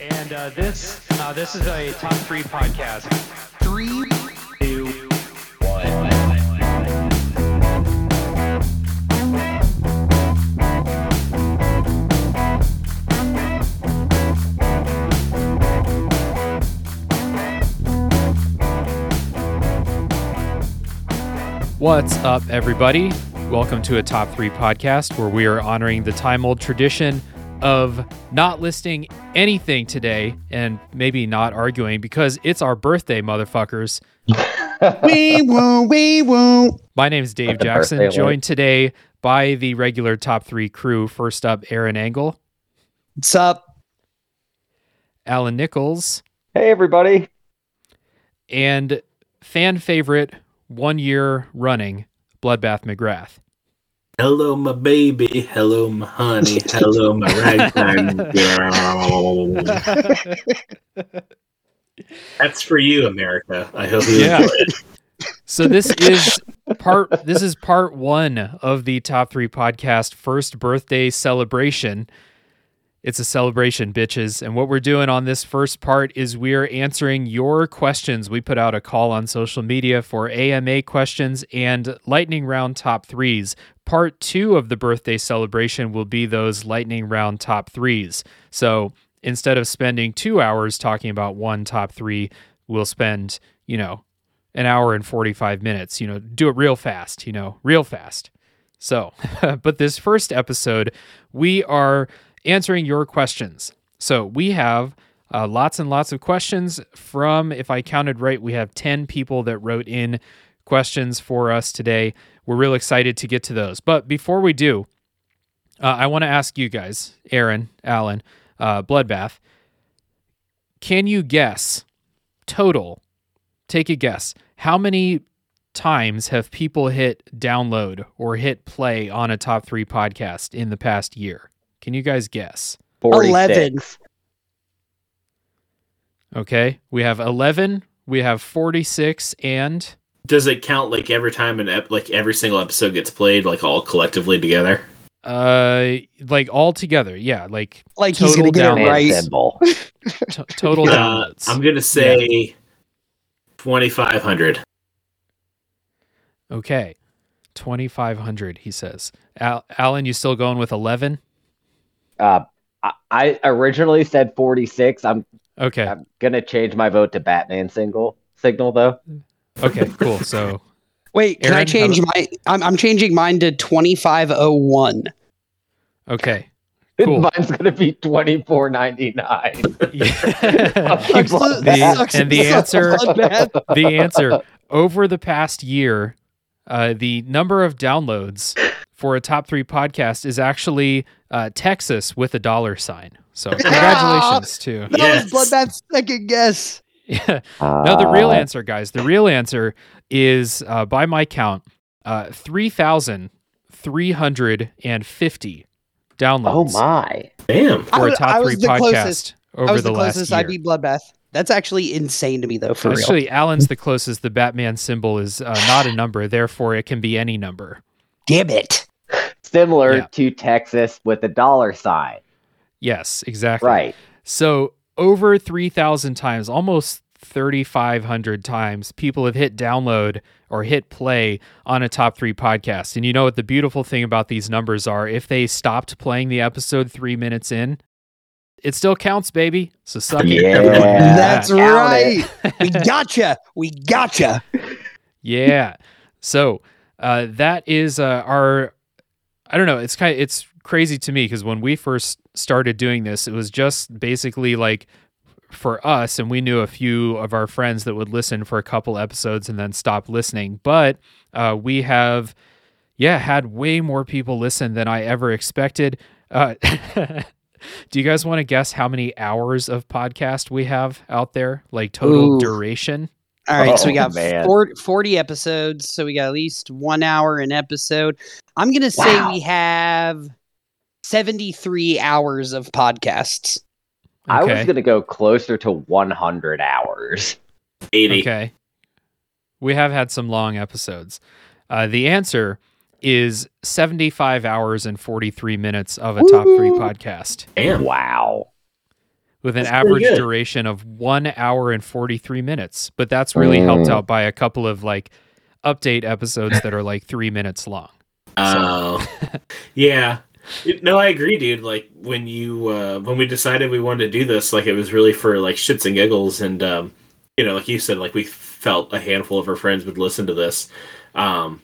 And uh, this uh, this is a top three podcast. Three, two, one. What's up, everybody? Welcome to a top three podcast where we are honoring the time old tradition of not listing anything today and maybe not arguing because it's our birthday, motherfuckers. we won't, we won't. My name is Dave Happy Jackson, birthday, joined today by the regular top three crew. First up, Aaron Engel, What's up? Alan Nichols, Hey, everybody. and fan favorite, one year running, Bloodbath McGrath. Hello, my baby. Hello, my honey. Hello, my ragtime girl. That's for you, America. I hope you Yeah. enjoy it. So this is part this is part 1 of the top 3 podcast first birthday celebration. It's a celebration, bitches. And what we're doing on this first part is we're answering your questions. We put out a call on social media for AMA questions and lightning round top 3s. Part 2 of the birthday celebration will be those lightning round top 3s. So, instead of spending 2 hours talking about one top 3, we'll spend, you know, an hour and 45 minutes. You know, do it real fast, you know, real fast. So, but this first episode, we are answering your questions. So we have uh, lots and lots of questions from, if I counted right, we have 10 people that wrote in questions for us today. We're real excited to get to those. But before we do, uh, I want to ask you guys, Aaron, Alan, uh, Bloodbath, can you guess total take a guess. How many times have people hit download or hit play on a top three podcast in the past year? Can you guys guess? 46. 11. Okay. We have 11, we have 46, and Does it count like every time an ep- like every single episode gets played, like all collectively together? uh like all together yeah like Like he's Total gonna get download. it right. t- total Uh, downloads I'm gonna say twenty five hundred. okay 2500 he says Al- alan you still going with 11 Uh, I, I originally said 46. I'm okay I'm gonna change my vote to Batman single signal though. okay cool so Wait, can I Aaron, how change my? I'm, I'm changing mine to 2501. okay Cool. Mine's gonna be 24.99. Yeah. The- and the answer- the answer over the past year, uh, the number of downloads for a top three podcast is actually uh, Texas with a dollar sign. So congratulations to That Yes. was Bloodbath's second guess. yeah. No, the real answer, guys. The real answer is, uh, by my count, uh, three thousand three hundred and fifty downloads Oh my! Damn. For a top I was three podcast closest. I over was the, the last closest year. I beat Bloodbath. That's actually insane to me, though. For real. Actually, Alan's the closest. The Batman symbol is uh, not a number, therefore it can be any number. Damn it. Similar Yeah. to Texas with a dollar sign. Yes, exactly. Right. So over 3,000 times, almost 3,500 times, people have hit download or hit play on a top three podcast. And you know what the beautiful thing about these numbers are? If they stopped playing the episode three minutes in, it still counts, baby. So suck it. Yeah. That's Count right. it. we gotcha. We gotcha. yeah. So uh, that is uh, our. I don't know. It's kind. Of, it's crazy to me because when we first started doing this, it was just basically like for us, and we knew a few of our friends that would listen for a couple episodes and then stop listening. But uh, we have, yeah, had way more people listen than I ever expected. Uh, do you guys want to guess how many hours of podcast we have out there? Like total Ooh. duration? All right, so we Oh, got man. 40, 40 episodes, so we got at least one hour an episode. I'm gonna say Wow. we have 73 hours of podcasts. I was gonna go closer to 100 hours. Eighty. Okay. We have had some long episodes. Uh, the answer is 75 hours and 43 minutes of a top three podcast. Damn. Wow. With an That's average duration of one hour and 43 minutes. But that's really helped Mm. out by a couple of like update episodes that are like three minutes long. Oh, yeah. No, I agree, dude. Like when you uh when we decided we wanted to do this, like it was really for like shits and giggles, and um, you know, like you said, like we felt a handful of our friends would listen to this, um,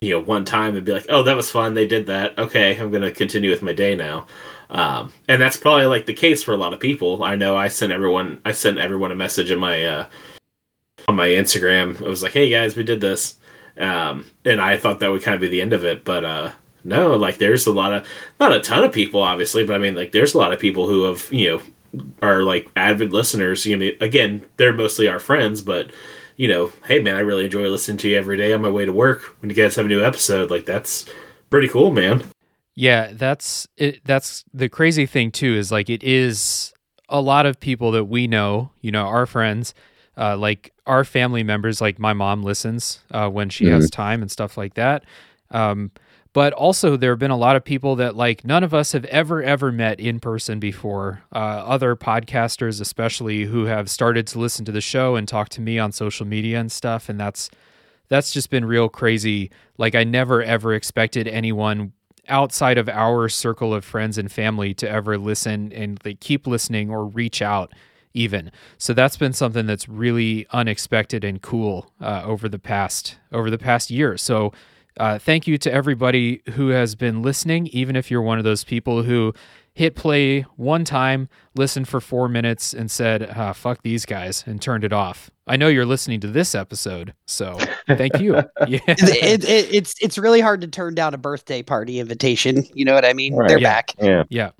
you know, one time and be like, "Oh, that was fun. They did that. Okay, I'm gonna continue with my day now." Um, and that's probably like the case for a lot of people. I know I sent everyone, I sent everyone a message in my uh on my Instagram. It was like, "Hey guys, we did this." um, and I thought that would kind of be the end of it. But uh, no, like there's a lot of not a ton of people, obviously, but I mean, like there's a lot of people who have you know are like avid listeners. You know, again, they're mostly our friends, but you know, hey man, I really enjoy listening to you every day on my way to work when you guys have a new episode. Like that's pretty cool, man. Yeah, that's it. That's the crazy thing too. Is like it is a lot of people that we know. You know, our friends, uh, like our family members. Like my mom listens uh, when she has time and stuff like that. Um, but also there have been a lot of people that like none of us have ever ever met in person before. Uh, other podcasters, especially, who have started to listen to the show and talk to me on social media and stuff, and that's that's just been real crazy. Like I never ever expected anyone outside of our circle of friends and family to ever listen and like keep listening or reach out even. So that's been something that's really unexpected and cool uh, over the past over the past year. So uh, thank you to everybody who has been listening, even if you're one of those people who hit play one time, listened for four minutes, and said, ah, "Fuck these guys," and turned it off. I know you're listening to this episode, so thank you. Yeah, it, it, it's it's really hard to turn down a birthday party invitation. You know what I mean? Right. They're Yeah. back. Yeah. yeah,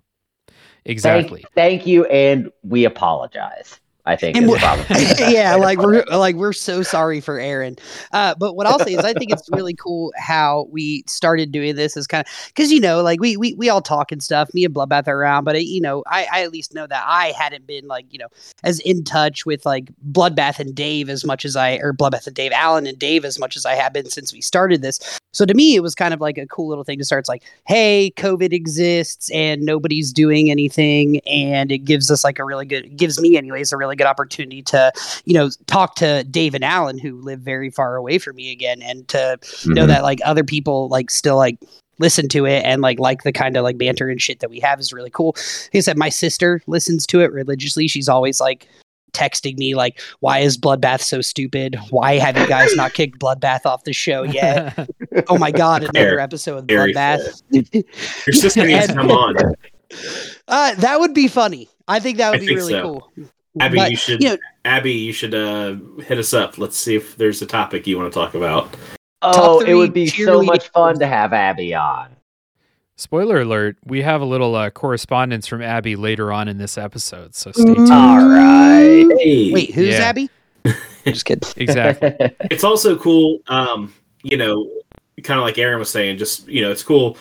Thank, exactly. thank you, and we apologize. I think And is we- probably yeah, like we're like we're so sorry for Aaron. Uh, but what I'll say is I think it's really cool how we started doing this is kind of because you know like we, we we all talk and stuff. Me and Bloodbath are around, but uh, you know I, I at least know that I hadn't been like you know as in touch with like Bloodbath and Dave as much as I or Bloodbath and Dave Alan and Dave as much as I have been since we started this. So to me, it was kind of like a cool little thing to start. It's like, hey, COVID exists and nobody's doing anything, and it gives us like a really good, gives me anyways a really good opportunity to, you know, talk to Dave and Alan who live very far away from me again, and to know Mhm. that like other people like still like listen to it and like like the kind of like banter and shit that we have is really cool. Like I said, my sister listens to it religiously. She's always like texting me like, "Why is Bloodbath so stupid? Why have you guys not kicked Bloodbath off the show yet? oh my god, another episode of Bloodbath." Your sister needs to come on. uh, that would be funny. I think that would I be really so. cool. Abby, But, you should. you know- Abby, you should uh, hit us up. Let's see if there's a topic you want to talk about. Oh, Top it would be so much fun to have Abby on. Spoiler alert: We have a little uh, correspondence from Abby later on in this episode, so stay tuned. All right. Hey, Wait, who's Yeah. Abby? Just kidding. Exactly. it's also cool um you know kind of like aaron was saying just you know it's cool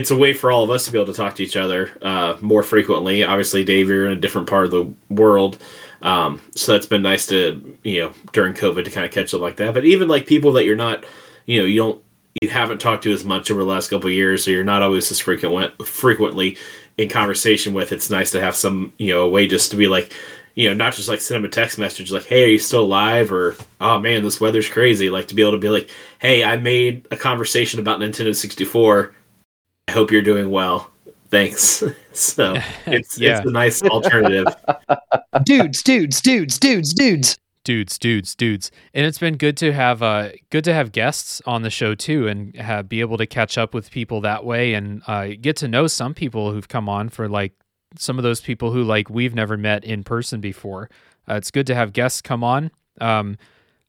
it's a way for all of us to be able to talk to each other uh more frequently obviously dave you're in a different part of the world um so that's been nice to you know during covid to kind of catch up like that but even like people that you're not you know you don't you haven't talked to as much over the last couple of years so you're not always as frequent frequently in conversation with it's nice to have some you know a way just to be like you know, not just like send them a text message like, "Hey, are you still alive?" or "Oh man, this weather's crazy." Like to be able to be like, "Hey, I made a conversation about Nintendo 64. I hope you're doing well. Thanks." so it's Yeah. it's a nice alternative. dudes, dudes, dudes, dudes, dudes. dudes, dudes, dudes, and it's been good to have uh good to have guests on the show too, and have, be able to catch up with people that way, and uh, get to know some people who've come on for like some of those people who like we've never met in person before. Uh, it's good to have guests come on. Um,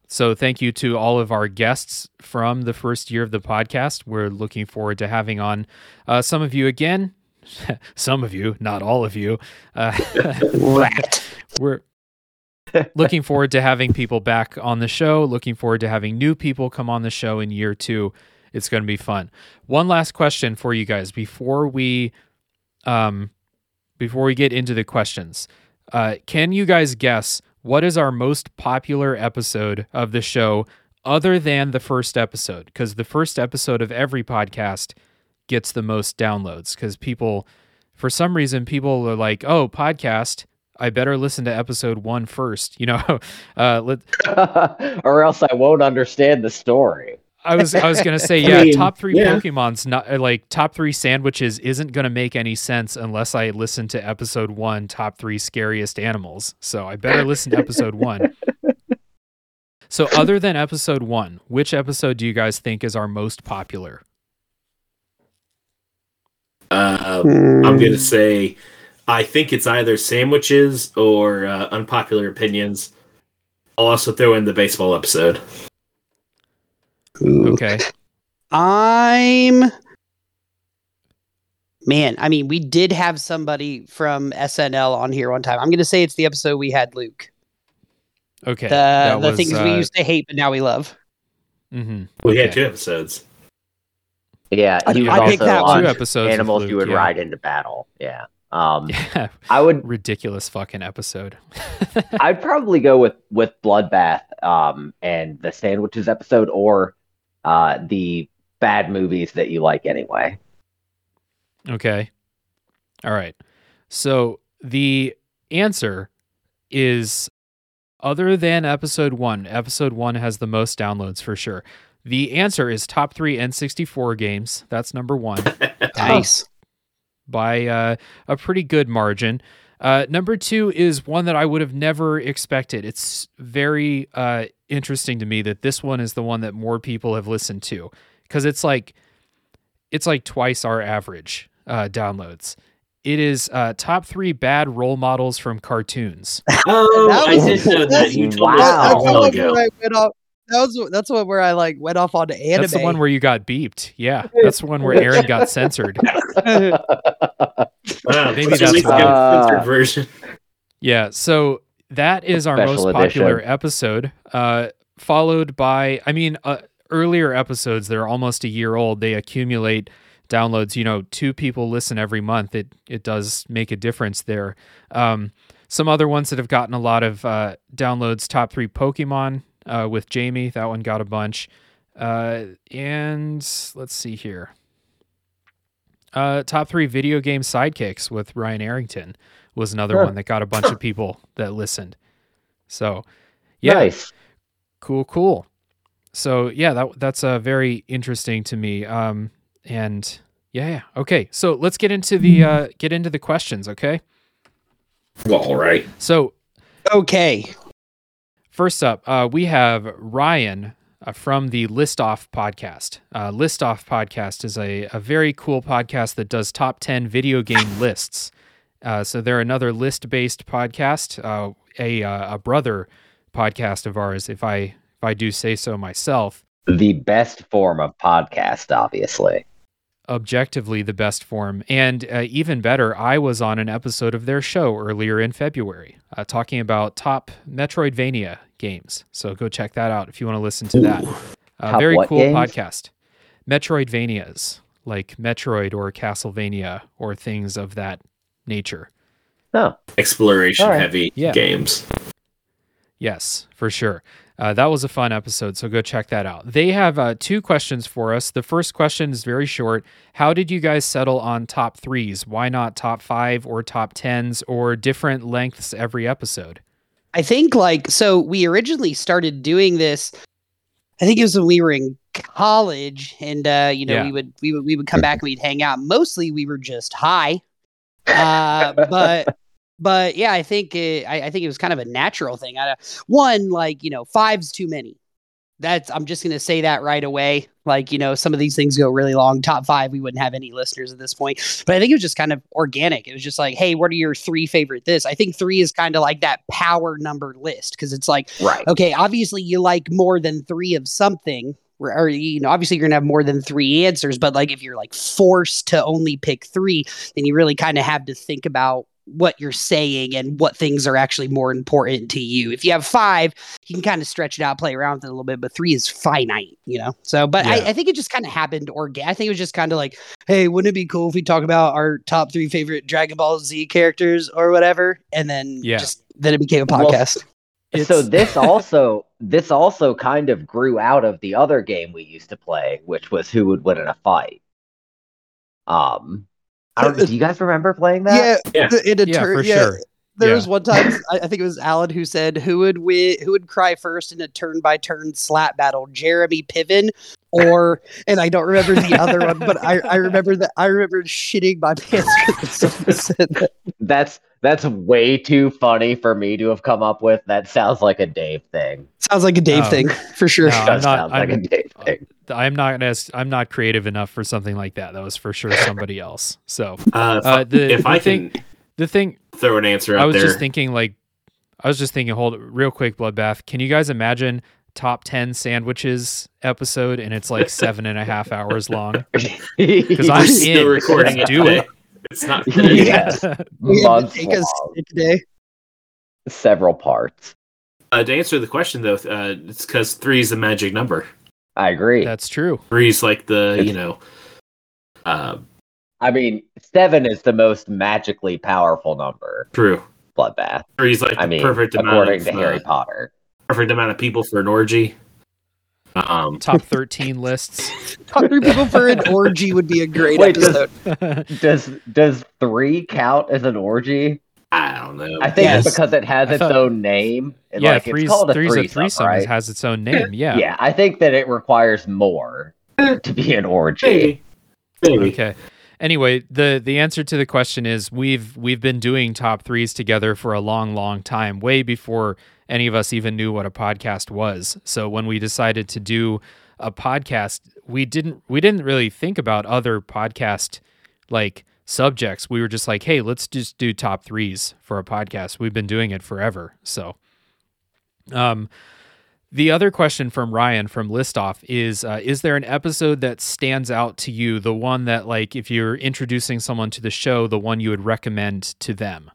so thank you to all of our guests from the first year of the podcast. We're looking forward to having on uh, some of you again. some of you, not all of you. Uh, we're looking forward to having people back on the show looking forward to having new people come on the show in year two it's going to be fun one last question for you guys before we um before we get into the questions uh can you guys guess what is our most popular episode of the show other than the first episode because the first episode of every podcast gets the most downloads because people for some reason people are like, "Oh, podcast, I better listen to episode one first. You know, uh, let, or else I won't understand the story. I was I was gonna say I yeah, mean, top three yeah. Pokemon's not uh, like top three sandwiches isn't gonna make any sense unless I listen to episode one, top three scariest animals. So I better listen to episode one. So other than episode one, which episode do you guys think is our most popular? Uh, Hmm. I'm gonna say, I think it's either sandwiches or uh, unpopular opinions. I'll also throw in the baseball episode. Ooh. Okay. I'm man. I mean, we did have somebody from SNL on here one time. I'm going to say it's the episode we had Luke. Okay. The the was, things we uh, used to hate, but now we love. Mm-hmm. We had two episodes. Yeah, I- he was I picked also that on Two episodes. animals Luke, you would yeah. ride into battle. Yeah. Um, Yeah. I would Ridiculous fucking episode. I'd probably go with with Bloodbath um and the sandwiches episode or uh the bad movies that you like anyway. Okay. All right. So the answer is other than episode one, episode one has the most downloads for sure. The answer is top three N64 games. That's number one Nice. by uh, a pretty good margin. Uh, number two is one that I would have never expected. It's very uh, interesting to me that this one is the one that more people have listened to because it's like it's like twice our average uh, downloads. It is uh, top three bad role models from cartoons. Oh, That I was- did know that. You told Wow. us That's a the one where I went off. That was that's one where I like went off on anime. That's the one where you got beeped. Yeah, that's the one where Aaron got censored. Wow, Maybe that's at least why. Uh, censored version. Yeah, so that is our most popular edition. episode, uh, followed by, I mean, uh, earlier episodes that are almost a year old. They accumulate downloads. You know, two people listen every month. It it does make a difference there. Um, some other ones that have gotten a lot of uh, downloads: top three Pokemon uh, with Jamie. That one got a bunch. Uh, and let's see here. Uh, top three video game sidekicks with Ryan Arrington was another Huh. one that got a bunch of people that listened. So, yeah, Nice. cool, cool. So yeah, that that's uh, very interesting to me. Um, and yeah, yeah, okay. So let's get into the uh, get into the questions. Okay. Well, all right. So okay. First up, uh, we have Ryan uh, from the List Off podcast. Uh, List Off podcast is a, a very cool podcast that does top 10 video game lists. Uh, so they're another list based podcast, uh, a, uh, a brother podcast of ours, if I, if I do say so myself. The best form of podcast, obviously. Objectively, the best form. And uh, even better, I was on an episode of their show earlier in February uh, talking about top Metroidvania games. So go check that out if you want to listen to that. Uh, very cool games? podcast. Metroidvanias, like Metroid or Castlevania or things of that nature. Oh, Exploration All right. heavy Yeah. games. Yes, for sure. Uh, that was a fun episode, so go check that out. They have uh, two questions for us. The first question is very short. How did you guys settle on top threes? Why not top five or top tens or different lengths every episode? I think like so we originally started doing this I think it was when we were in college and uh you know Yeah. we would we would we would come back and we'd hang out mostly we were just high uh but but yeah I think it, I, I think it was kind of a natural thing I one like you know five's too many that's I'm just gonna say that right away like you know some of these things go really long top five we wouldn't have any listeners at this point but I think it was just kind of organic. It was just like, hey, what are your three favorite this? I think three is kind of like that power number list because it's like, Right. okay, obviously you like more than three of something, or, or, you know, obviously you're gonna have more than three answers. But like if you're like forced to only pick three, then you really kind of have to think about what you're saying and what things are actually more important to you. If you have five, you can kind of stretch it out, play around with it a little bit, but three is finite, you know? So, but Yeah. I, I think it just kind of happened organ. I think it was just kind of like, hey, wouldn't it be cool if we talk about our top three favorite Dragon Ball Z characters or whatever? And then Yeah. just then it became a Well, podcast. so this also this also kind of grew out of the other game we used to play, which was who would win in a fight. Um I don't. Do you guys remember playing that? Yeah, Yeah. the- in a Yeah, turn, for yeah, sure. There Yeah. was one time I, I think it was Alan who said who would win, who would cry first in a turn by turn slap battle, Jeremy Piven or and I don't remember the other one, but I, I remember that I remember shitting my pants because someone said that. That's that's way too funny for me to have come up with. That sounds like a Dave thing. Sounds like a Dave No. thing for sure. No. I'm not- sounds like I'm- a Dave thing. I'm not as I'm not creative enough for something like that. That was for sure somebody else. So Uh, if, Uh, the- if the I thing- can the thing throw an answer out I was there, just thinking like I was just thinking hold real quick bloodbath. Can you guys imagine top 10 sandwiches episode and it's like seven and a half hours long because I'm still in. recording Let's it do it. It's not finished. yes, We had months to take us long, today. several parts. Uh, to answer the question though, uh, it's because three is the magic number. I agree. That's true. Three's like the It's- you know, uh, I mean, seven is the most magically powerful number. true. Bloodbath. Three's like I the mean, perfect amount according of to Harry uh, Potter. perfect amount of people for an orgy. Um, Top 13 lists. Top three people for an orgy would be a great Wait, does- episode. Does does three count as an orgy? I don't know. I think Yes. it's because it has I its thought- own name. and, yeah, like, three's, it's called a three's threesome, a threesome. right? It has its own name. Yeah. yeah. I think that it requires more to be an orgy. maybe, maybe. Okay. Anyway, the the answer to the question is we've we've been doing top threes together for a long, long time, way before any of us even knew what a podcast was. So when we decided to do a podcast, we didn't we didn't really think about other podcast like subjects. We were just like, hey, let's just do top threes for a podcast. We've been doing it forever. So um the other question from Ryan from Listoff is uh, Is there an episode that stands out to you? The one that, like, if you're introducing someone to the show, the one you would recommend to them?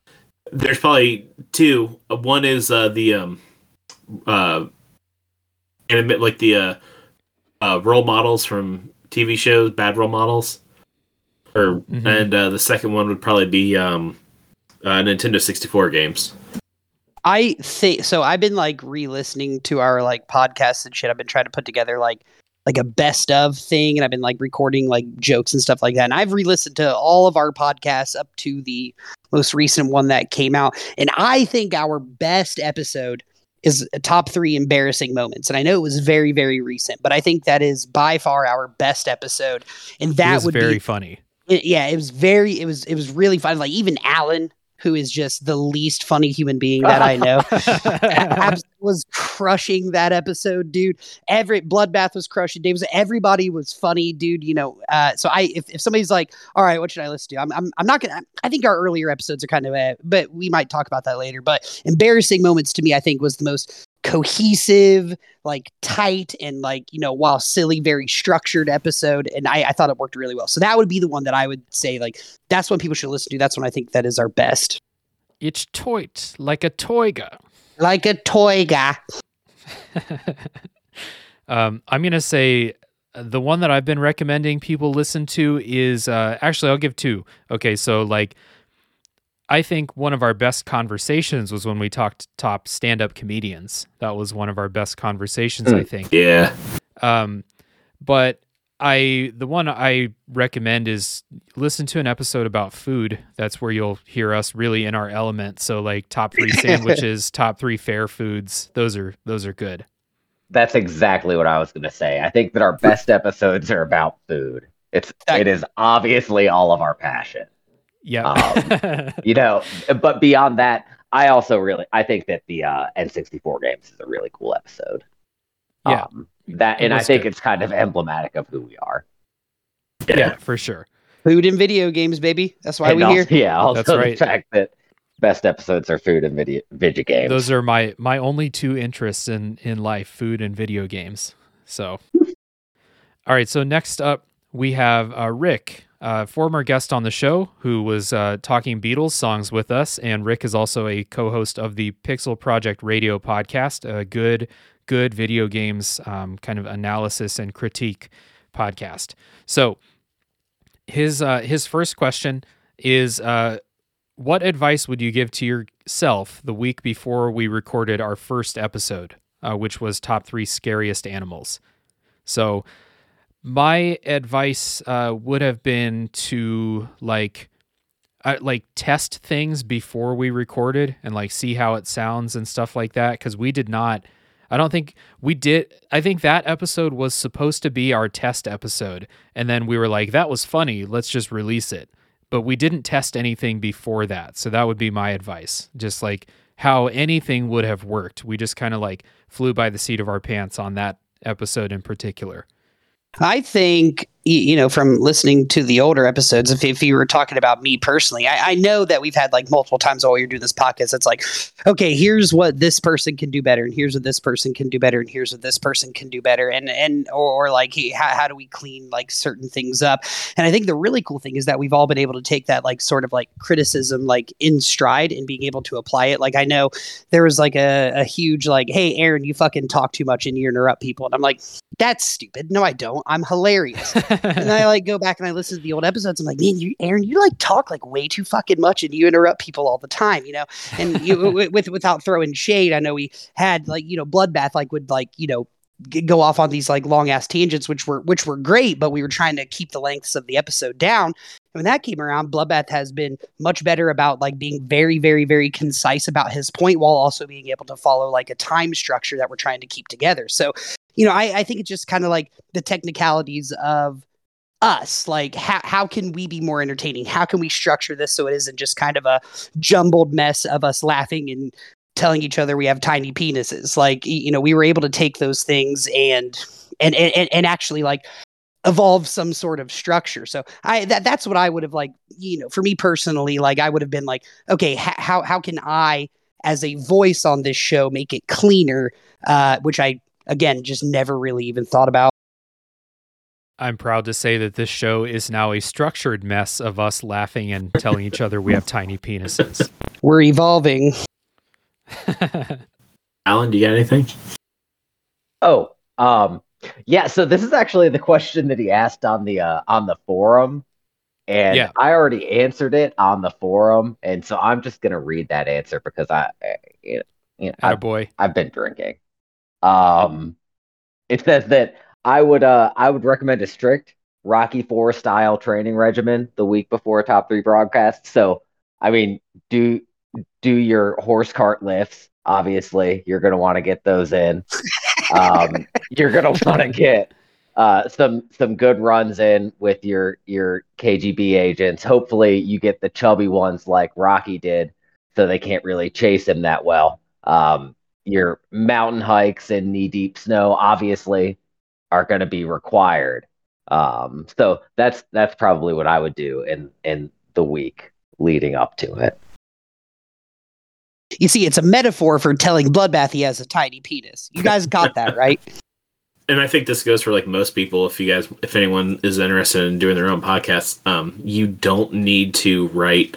There's probably two. Uh, One is uh, the um, uh, anime, like the uh, uh, role models from TV shows, bad role models, or Mhm. and uh, the second one would probably be um, uh, Nintendo 64 games. I think so. I've been like re-listening to our like podcasts and shit. I've been trying to put together like like a best of thing, and I've been like recording like jokes and stuff like that. And I've re-listened to all of our podcasts up to the most recent one that came out, and I think our best episode is a top three embarrassing moments. And I know it was very very recent, but I think that is by far our best episode, and that was would very be very funny. it- yeah, it was very, it was, it was really fun. Like even Alan, who is just the least funny human being that I know, abs- was crushing that episode, dude. Every bloodbath was crushing. Dave was everybody was funny, dude. You know, uh, so I if, if somebody's like, all right, what should I listen to? I'm I'm, I'm not gonna. I think our earlier episodes are kind of, uh, but we might talk about that later. But embarrassing moments to me, I think was the most cohesive, like tight, and like you know, while silly, very structured episode. And I, I thought it worked really well. So that would be the one that I would say like that's what people should listen to. That's when I think that is our best. it's toit like a toiga. Like a toy guy. um, I'm going to say uh, the one that I've been recommending people listen to is uh, actually, I'll give two. Okay. So, like, I think one of our best conversations was when we talked top stand up comedians. That was one of our best conversations, I Hmm. think. Yeah, Um, but I the one I recommend is listen to an episode about food. That's where you'll hear us really in our element. So like top three sandwiches, top three fair foods. Those are those are good. That's exactly what I was going to say. I think that our best episodes are about food. It's it is obviously all of our passion. Yeah. You know, but beyond that, I also really I think that the uh, N64 games is a really cool episode. Yeah. Um, that and I think good. it's kind of emblematic of who we are. yeah, for sure. Food and video games, baby. That's why And we also- here. Yeah, also That's the right. fact that best episodes are food and video video games. Those are my my only two interests in in life: food and video games. So, all right. So next up, we have uh, Rick, uh, former guest on the show, who was uh, talking Beatles songs with us, and Rick is also a co-host of the Pixel Project Radio podcast, a good good video games um, kind of analysis and critique podcast. So his uh, his first question is. Uh, what advice would you give to yourself the week before we recorded our first episode, uh, which was top three scariest animals? So, my advice uh, would have been to like uh, like test things before we recorded and like see how it sounds and stuff like that because we did not i don't think we did i think that episode was supposed to be our test episode and then we were like that was funny let's just release it. But we didn't test anything before that so that would be my advice just like how anything would have worked. We just kind of like flew by the seat of our pants on that episode in particular I think you know from listening to the older episodes if, if you were talking about me personally I, I know that we've had like multiple times while you're doing this podcast it's like okay here's what this person can do better and here's what this person can do better and here's what this person can do better and and or, or like how, how do we clean like certain things up? And i think the really cool thing is that we've all been able to take that like sort of like criticism like in stride and being able to apply it. Like i know there was like a, a huge like hey aaron you fucking talk too much and you interrupt people and i'm like that's stupid. No i don't. I'm hilarious and I like go back and I listen to the old episodes. I'm like, man, you, Aaron, you like talk like way too fucking much, and you interrupt people all the time, you know. And you, with without throwing shade, I know we had like you know bloodbath like would like you know go off on these like long ass tangents, which were which were great, but we were trying to keep the lengths of the episode down. And when that came around, Bloodbath has been much better about like being very, very, very concise about his point while also being able to follow like a time structure that we're trying to keep together. So, you know, I, I think it's just kind of like the technicalities of us like how, how can we be more entertaining? How can we structure this so it isn't just kind of a jumbled mess of us laughing and telling each other we have tiny penises? Like you know we were able to take those things and and and, and actually like evolve some sort of structure. So i that, that's what i would have like you know for me personally like i would have been like okay how how can i as a voice on this show make it cleaner? Uh which i again just never really even thought about I'm proud to say that this show is now a structured mess of us laughing and telling each other we have tiny penises. We're evolving. Alan, do you got anything? Oh, um, yeah. So this is actually the question that he asked on the uh, on the forum, and Yeah. I already answered it on the forum, and so I'm just gonna read that answer because I, I- you know, I, boy. I've been drinking. Um, it says that I would uh I would recommend a strict Rocky Four style training regimen the week before a top three broadcast. So I mean, do do your horse cart lifts. Obviously, you're gonna want to get those in. Um, you're gonna want to get uh, some some good runs in with your your KGB agents. Hopefully, you get the chubby ones like Rocky did, so they can't really chase him that well. Um, your mountain hikes in knee deep snow obviously are going to be required. Um, so that's that's probably what I would do in in the week leading up to it. You see, it's a metaphor for telling Bloodbath he has a tiny penis. You guys got that, right? and I think this goes for like most people. If you guys, if anyone is interested in doing their own podcast, um, you don't need to write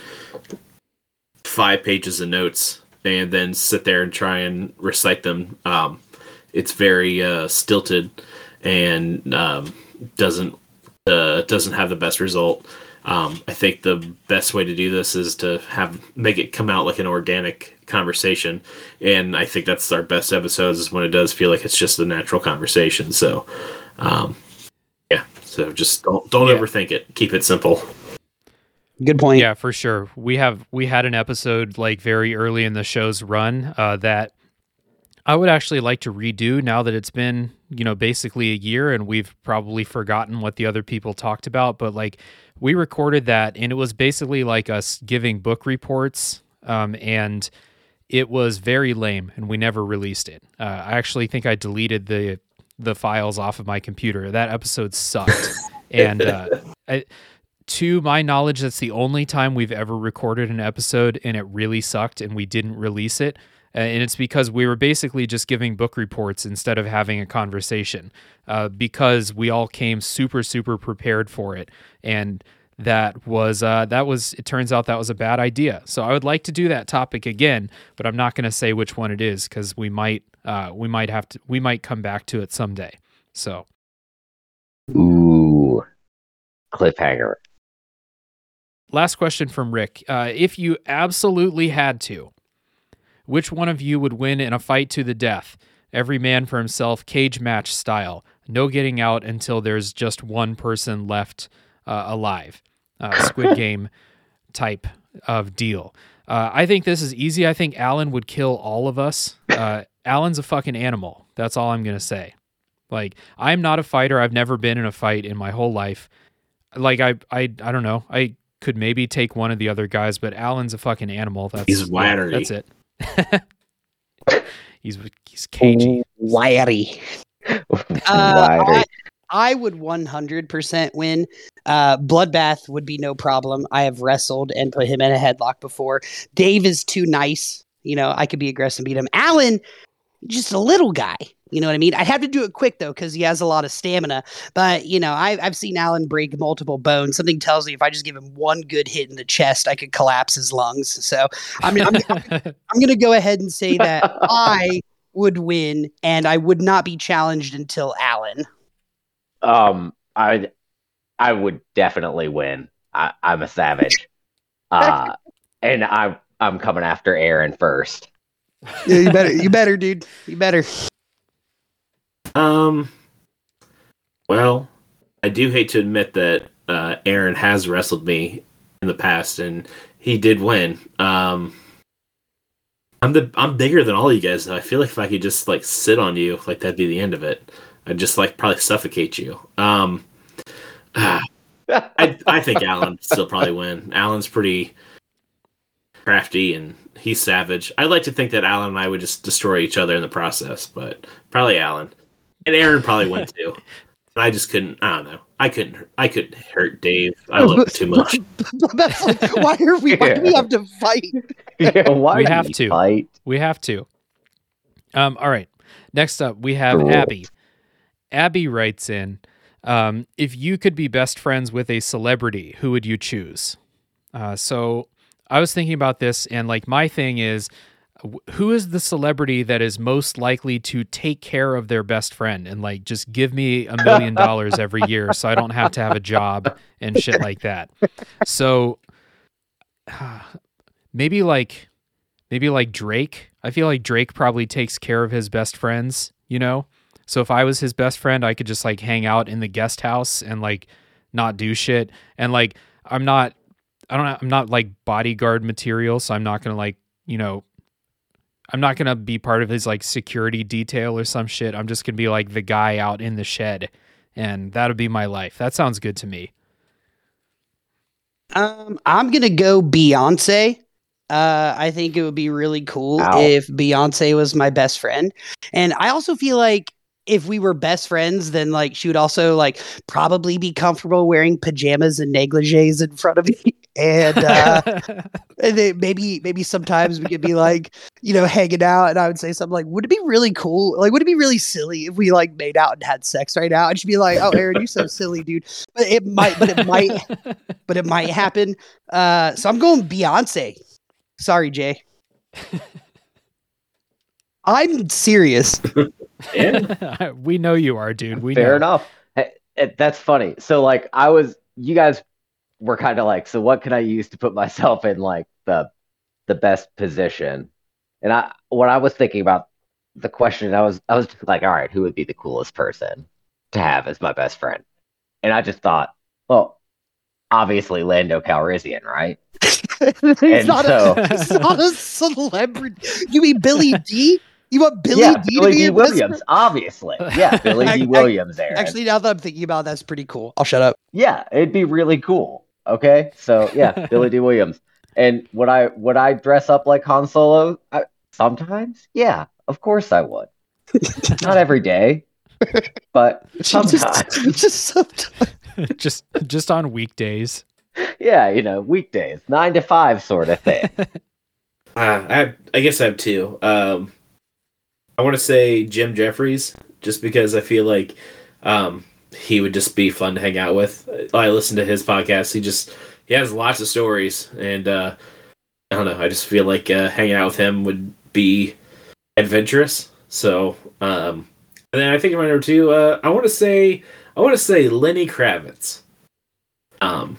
five pages of notes and then sit there and try and recite them. Um, it's very uh, stilted and um, doesn't uh, doesn't have the best result. Um, I think the best way to do this is to have make it come out like an organic conversation, and I think that's our best episodes is when it does feel like it's just a natural conversation. So, um, yeah. So just don't don't Yeah. overthink it. Keep it simple. Good point. Yeah, for sure. We have we had an episode like very early in the show's run uh, that I would actually like to redo now that it's been you know basically a year and we've probably forgotten what the other people talked about. But like we recorded that and it was basically like us giving book reports um, and it was very lame and we never released it. Uh, I actually think I deleted the the files off of my computer. That episode sucked. and uh, I, to my knowledge, that's the only time we've ever recorded an episode and it really sucked and we didn't release it. Uh, and it's because we were basically just giving book reports instead of having a conversation uh, because we all came super, super prepared for it. And that was, uh, that was, it turns out that was a bad idea. So I would like to do that topic again, but I'm not going to say which one it is because we might, uh, we might have to, we might come back to it someday. So Ooh, cliffhanger. Last question from Rick. Uh, if you absolutely had to, which one of you would win in a fight to the death? Every man for himself, cage match style. No getting out until there's just one person left uh, alive. Uh, Squid Game type of deal. Uh, I think this is easy. I think Alan would kill all of us. Uh, Alan's a fucking animal. That's all I'm gonna say. Like I'm not a fighter. I've never been in a fight in my whole life. Like I I I don't know. I could maybe take one of the other guys, but Alan's a fucking animal. That's He's wiry. That's it. he's he's cagey. Wiry. Uh, I, I would 100% win. Uh, Bloodbath would be no problem. I have wrestled and put him in a headlock before. Dave is too nice. You know, I could be aggressive and beat him. Alan, just a little guy. You know what I mean? I'd have to do it quick though, because he has a lot of stamina. But you know, I, I've seen Alan break multiple bones. Something tells me if I just give him one good hit in the chest, I could collapse his lungs. So I'm, I'm, I'm, I'm going to go ahead and say that I would win, and I would not be challenged until Alan. Um, I I would definitely win. I, I'm a savage. Uh, and I I'm coming after Aaron first. Yeah, you better, you better, dude. You better. Um. Well, I do hate to admit that uh, Aaron has wrestled me in the past, and he did win. Um. I'm the I'm bigger than all you guys though. I feel like if I could just like sit on you, like that'd be the end of it. I'd just like probably suffocate you. Um. I I think Alan still probably win. Alan's pretty crafty and he's savage. I'd like to think that Alan and I would just destroy each other in the process, but probably Alan. And Aaron probably went too. I just couldn't. I don't know. I couldn't. I couldn't hurt Dave. I love him too much. That's like, why are we? Why do we have to fight? yeah, why We do have you to. fight? We have to. Um, all right. Next up, we have Cool. Abby. Abby writes in um, If you could be best friends with a celebrity, who would you choose? Uh, so I was thinking about this, and like my thing is wh- who is the celebrity that is most likely to take care of their best friend and like just give me a million dollars every year so I don't have to have a job and shit like that? So maybe like maybe like Drake. I feel like Drake probably takes care of his best friends, you know? So if I was his best friend, I could just like hang out in the guest house and like not do shit. And like I'm not I don't I'm not like bodyguard material, so I'm not going to like, you know, I'm not going to be part of his like security detail or some shit. I'm just going to be like the guy out in the shed and that'll be my life. That sounds good to me. Um, I'm gonna go Beyonce. Uh, I think it would be really cool Ow. if Beyonce was my best friend, and I also feel like if we were best friends, then like she would also like probably be comfortable wearing pajamas and negligees in front of me, and uh, and then maybe maybe sometimes we could be like you know hanging out, and I would say something like, "Would it be really cool? Like, would it be really silly if we like made out and had sex right now?" And she'd be like, "Oh, Aaron, you're so silly, dude." But it might, but it might but it might happen. Uh, so I'm going Beyonce. Sorry, Jay. I'm serious. Yeah. we know you are, dude. We Fair know. enough. Hey, that's funny. So like I was you guys were kind of like, so what can I use to put myself in like the the best position? And I when I was thinking about the question, I was I was just like, all right, who would be the coolest person to have as my best friend? And I just thought, well, obviously Lando Calrissian, right? he's, And not so- a, he's not a celebrity. You mean Billy D? You want Billy yeah, D Billy to be D. your best Williams, obviously. Yeah, Billy Dee Williams there. Actually, now that I'm thinking about it, that's pretty cool. I'll shut up. Yeah, it'd be really cool. Okay, so yeah, Billy Dee Williams. And would I would I dress up like Han Solo? I, sometimes, yeah, of course I would. Not every day, but sometimes. Just, just sometimes. just just on weekdays. yeah, you know, weekdays, nine to five sort of thing. Uh, I have, I guess I have two. Um, I want to say Jim Jefferies, just because I feel like um, he would just be fun to hang out with. I listen to his podcast. He just he has lots of stories, and uh, I don't know. I just feel like uh, hanging out with him would be adventurous. So, um, and then I think my number two. Uh, I want to say I want to say Lenny Kravitz. Um,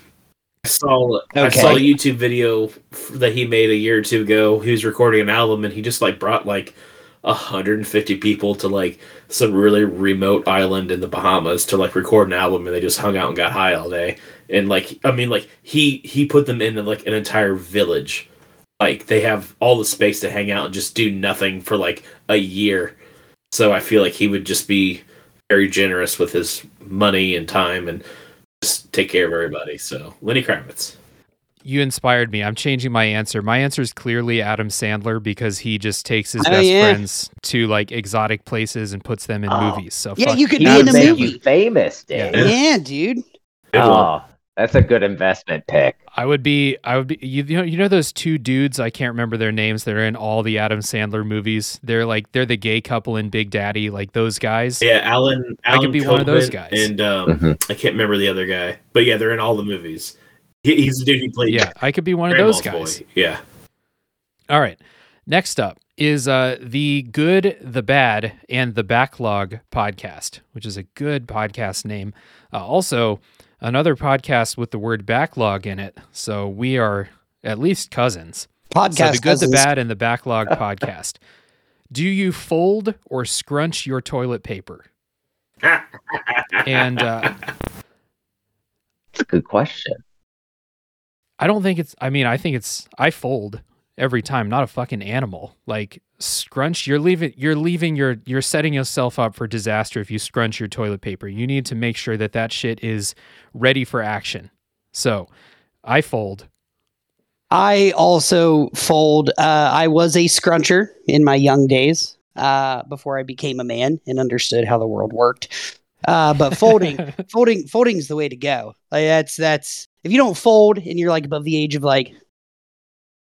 I saw I saw a YouTube video that he made a year or two ago. He was recording an album, and he just like brought like 150 people to like some really remote island in the Bahamas to like record an album, and they just hung out and got high all day. and like I mean, like he he put them in like an entire village. Like they have all the space to hang out and just do nothing for like a year. So I feel like he would just be very generous with his money and time and just take care of everybody. So Lenny Kravitz. You inspired me. I'm changing my answer. My answer is clearly Adam Sandler because he just takes his Oh, best yeah. friends to like exotic places and puts them in Oh. movies. So Yeah, fuck you could be in a make movie. you famous, Dave. Yeah. Yeah, dude. Oh, that's a good investment pick. I would be, I would be, you, you know, you know those two dudes. I can't remember their names. They're in all the Adam Sandler movies. They're like they're the gay couple in Big Daddy, like those guys. Yeah, Alan. I could Alan be one of those guys. And um, Mhm. I can't remember the other guy, but yeah, they're in all the movies. He, he's the dude who played. Yeah, I could be one of those guys. Boy. Yeah. All right. Next up is uh, the Good, the Bad, and the Backlog podcast, which is a good podcast name. Uh, also, another podcast with the word backlog in it. So we are at least cousins. Podcast. so the Good, cousins. the Bad, and the Backlog podcast. Do you fold or scrunch your toilet paper? And uh, That's a good question. I don't think it's. I mean, I think it's. I fold every time. Not a fucking animal. Like scrunch. You're leaving. You're leaving. Your. You're setting yourself up for disaster if you scrunch your toilet paper. You need to make sure that that shit is ready for action. So, I fold. I also fold. Uh, I was a scruncher in my young days uh, before I became a man and understood how the world worked. Uh, but folding, folding, folding is the way to go. Like that's that's if you don't fold and you're like above the age of like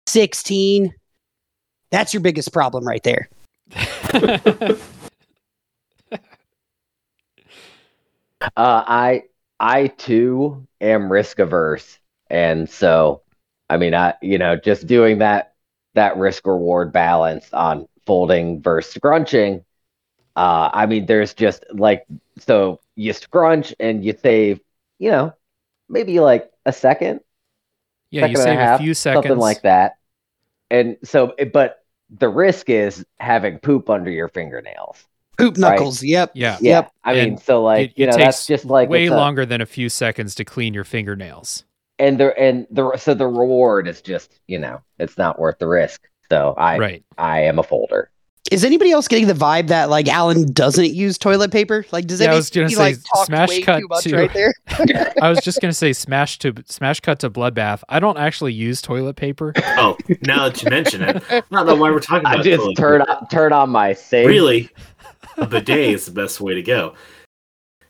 sixteen, that's your biggest problem right there. Uh, I I too am risk averse, and so I mean, I you know just doing that that risk reward balance on folding versus scrunching. Uh, I mean, there's just like so you scrunch and you save, you know, maybe like a second, yeah, second and save a half, a few seconds. something like that. And so, but the risk is having poop under your fingernails. Poop Right. knuckles. Yep. Yeah. Yeah, Yep. I mean, so like it, you it know, takes that's just like way it's a- longer than a few seconds to clean your fingernails. and the and the so the reward is just you know it's not worth the risk. So I right. I am a folder. Is anybody else getting the vibe that like Alan doesn't use toilet paper? Like, does Yeah, I anybody was gonna say, like talk smash way cut too much to- right there? I was just gonna say smash to smash cut to bloodbath. I don't actually use toilet paper. Oh, now that you mention it, I don't know why we're talking I about just toilet turn on turn on my save. Really, a bidet is the best way to go.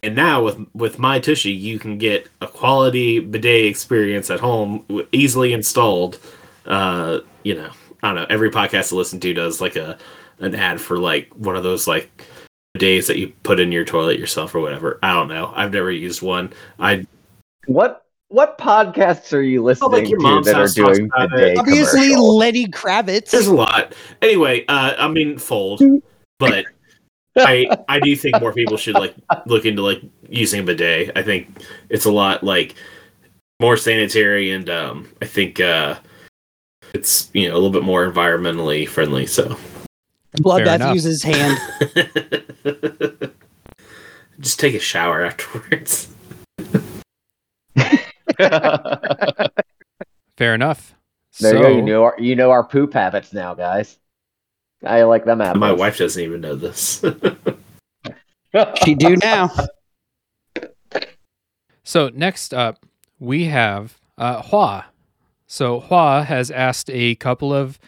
And now with with my Tushy, you can get a quality bidet experience at home, easily installed. Uh, you know, I don't know. Every podcast I listen to does like a an ad for like one of those like days that you put in your toilet yourself or whatever. I don't know. I've never used one. I What what podcasts are you listening like your to that are doing about bidet. Obviously, commercials? Lenny Kravitz. There's a lot. Anyway, uh, I mean, fold, but I I do think more people should like look into like using a bidet. I think it's a lot like more sanitary, and um, I think uh, it's you know a little bit more environmentally friendly. So Bloodbath enough. uses hand. just take a shower afterwards. Fair enough. there so, you go. You know our you know our poop habits now, guys. I like them apples. My wife doesn't even know this. She do now. So next up, we have uh, Hua. So Hua has asked a couple of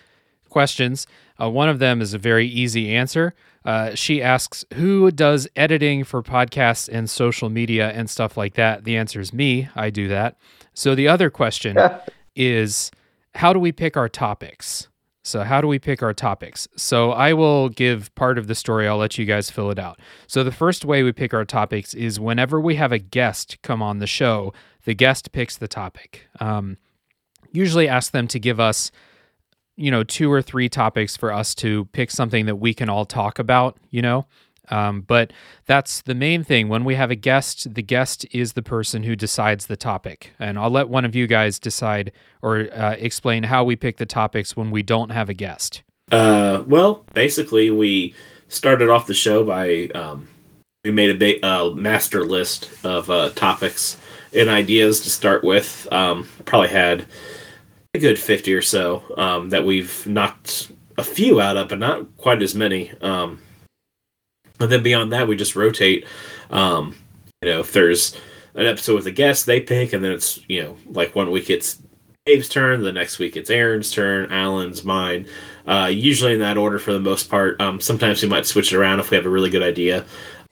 questions. Uh, one of them is a very easy answer. Uh, she asks, "Who does editing for podcasts and social media and stuff like that?" The answer is me. I do that. So the other question is, "How do we pick our topics?" So how do we pick our topics? So I will give part of the story. I'll let you guys fill it out. So the first way we pick our topics is whenever we have a guest come on the show, the guest picks the topic. Um, usually ask them to give us, you know, two or three topics for us to pick something that we can all talk about. You know, um, but that's the main thing. When we have a guest, the guest is the person who decides the topic, and I'll let one of you guys decide or uh, explain how we pick the topics when we don't have a guest. Uh, well, basically, we started off the show by um, we made a uh, master list of uh, topics and ideas to start with. Um, probably had a good 50 or so um, that we've knocked a few out of, but not quite as many. Um, and then beyond that, we just rotate. Um, you know, if there's an episode with a guest, they pick, and then it's you know like one week it's Dave's turn, the next week it's Aaron's turn, Alan's, mine. Uh, usually in that order for the most part. Um, sometimes we might switch it around if we have a really good idea.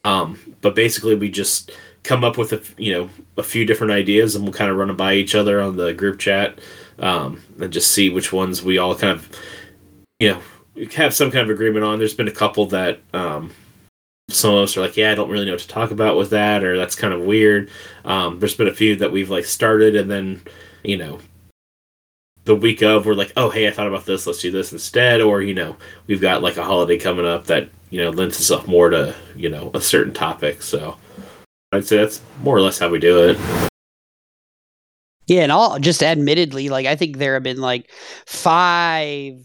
Um, but basically, we just come up with a you know a few different ideas, and we'll kind of run them by each other on the group chat, um, and just see which ones we all kind of you know have some kind of agreement on. There's been a couple that um, some of us are like, yeah, I don't really know what to talk about with that, or that's kind of weird. Um, there's been a few that we've like started, and then you know, the week of, we're like, oh, hey, I thought about this. Let's do this instead, or you know, we've got like a holiday coming up that you know lends itself more to you know a certain topic. So I'd say that's more or less how we do it. Yeah, and I'll just admittedly, like I think there have been like five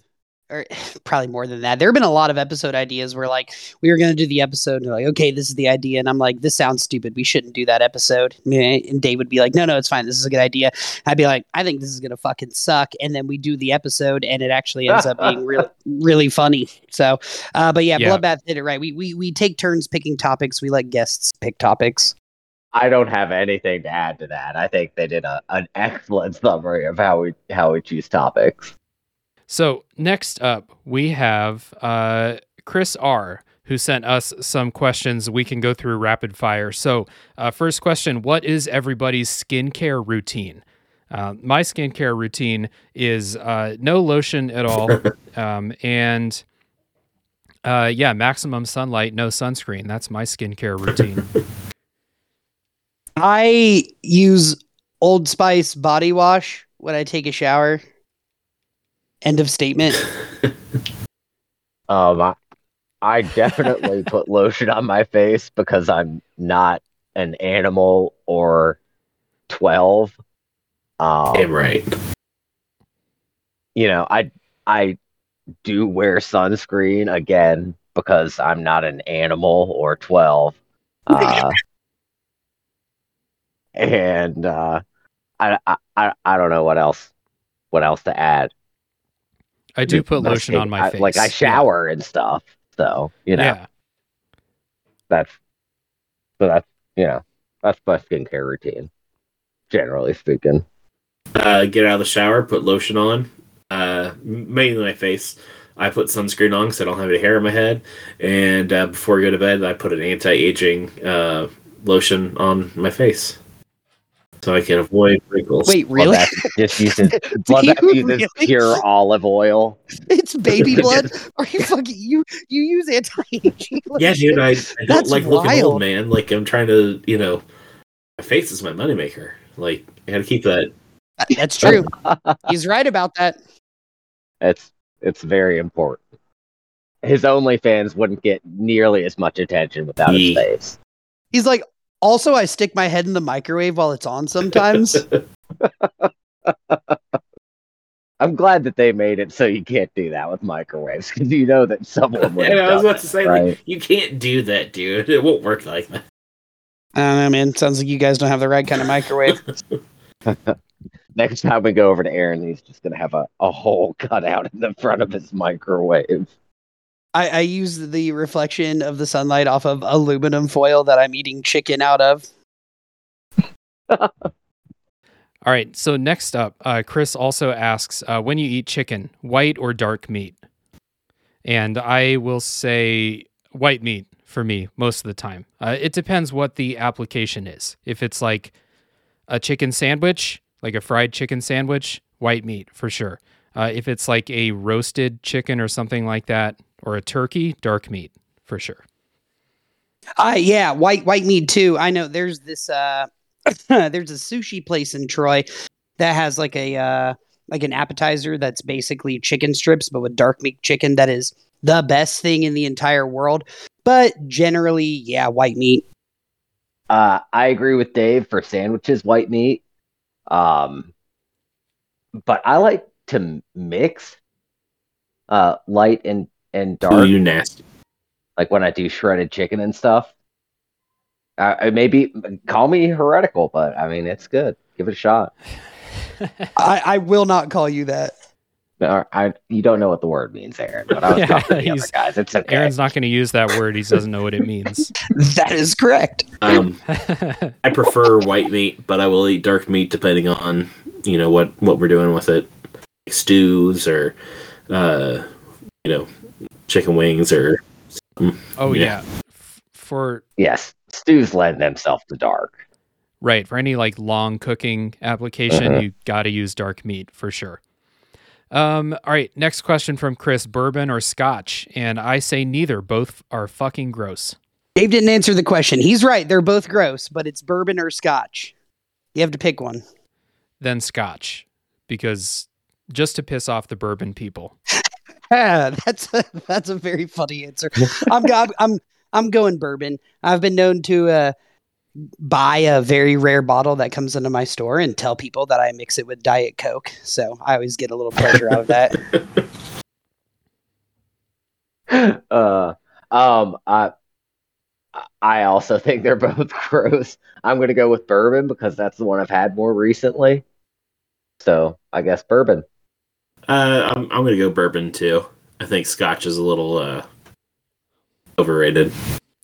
or probably more than that. There have been a lot of episode ideas where like we were going to do the episode and like, okay, this is the idea. And I'm like, this sounds stupid. We shouldn't do that episode. And Dave would be like, no, no, it's fine. This is a good idea. I'd be like, I think this is going to fucking suck. And then we do the episode and it actually ends up being really, really funny. So, uh, but yeah, Yeah. Bloodbath did it right. We, we, we take turns picking topics. We let guests pick topics. I don't have anything to add to that. I think they did a, an excellent summary of how we how we choose topics. So next up, we have uh, Chris R, who sent us some questions we can go through rapid fire. So, uh, first question: What is everybody's skincare routine? Uh, my skincare routine is uh, no lotion at all, um, and uh, yeah, maximum sunlight, no sunscreen. That's my skincare routine. I use Old Spice body wash when I take a shower. End of statement. Um, I, I definitely put lotion on my face because I'm not an animal or twelve. Um, Damn right. you know, I I do wear sunscreen again because I'm not an animal or twelve. Uh, and uh, I, I I I don't know what else what else to add. I do put My lotion skin- on my I- face. Like I Yeah. shower and stuff. So you know Yeah. that's so that's you know that's my skincare routine. Generally speaking. Uh, get out of the shower, put lotion on, uh, mainly my face. I put sunscreen on because I don't have any hair on my head. And uh, before I go to bed, I put an anti-aging uh, lotion on my face so I can avoid wrinkles. Wait, really? Bloodbath just uses Bloodbath you uses really? pure olive oil. it's baby blood. Are you fucking you? You use anti-aging? Yeah, lotion? dude, I, I don't That's like looking old, man. Like I'm trying to, you know, my face is my moneymaker. Like I gotta keep that. Uh, that's true. He's right about that. It's it's very important. His OnlyFans wouldn't get nearly as much attention without his face. He's like, also, I stick my head in the microwave while it's on sometimes. I'm glad that they made it so you can't do that with microwaves because you know that someone would. Yeah, I was done about to say, right? like, you can't do that, dude. It won't work like that. I don't know, man. Sounds like you guys don't have the right kind of microwave. Next time we go over to Aaron, he's just gonna have a, a hole cut out in the front of his microwave. I, I use the reflection of the sunlight off of aluminum foil that I'm eating chicken out of. All right. So next up, uh, Chris also asks uh, when you eat chicken, white or dark meat? And I will say white meat for me most of the time. Uh, it depends what the application is. If it's like a chicken sandwich, like a fried chicken sandwich, white meat for sure. Uh, if it's like a roasted chicken or something like that, or a turkey, dark meat for sure. Uh, yeah, white white meat too. I know there's this uh there's a sushi place in Troy that has like a uh like an appetizer that's basically chicken strips but with dark meat chicken that is the best thing in the entire world. But generally, yeah, white meat. Uh, I agree with Dave for sandwiches, white meat. Um, but I like to mix uh, light and and Ooh, you nasty. like when I do shredded chicken and stuff. Uh, maybe call me heretical, but I mean it's good. Give it a shot. I, I will not call you that. I you don't know what the word means, Aaron, but I was Yeah, talking to the other guys. It's okay. Aaron's not going to use that word. He doesn't know what it means. That is correct. Um, I prefer white meat, but I will eat dark meat depending on you know what what we're doing with it, like stews or uh, you know chicken wings or oh Yeah. yeah. For yes, stews lend themselves to dark. right, for any like long cooking application, Mhm. you got to use dark meat for sure. Um, all right, next question from Chris: bourbon or scotch? And I say neither. Both are fucking gross. Dave didn't answer the question. He's right. They're both gross, but it's bourbon or scotch. You have to pick one. Then scotch, because just to piss off the bourbon people. Ah, that's a, that's a very funny answer. I'm go- I'm I'm going bourbon. I've been known to uh, buy a very rare bottle that comes into my store and tell people that I mix it with Diet Coke. So I always get a little pleasure out of that. uh, um, I, I also think they're both gross. I'm gonna go with bourbon because that's the one I've had more recently. So I guess bourbon. Uh, I'm I'm gonna go bourbon too. I think Scotch is a little uh, overrated.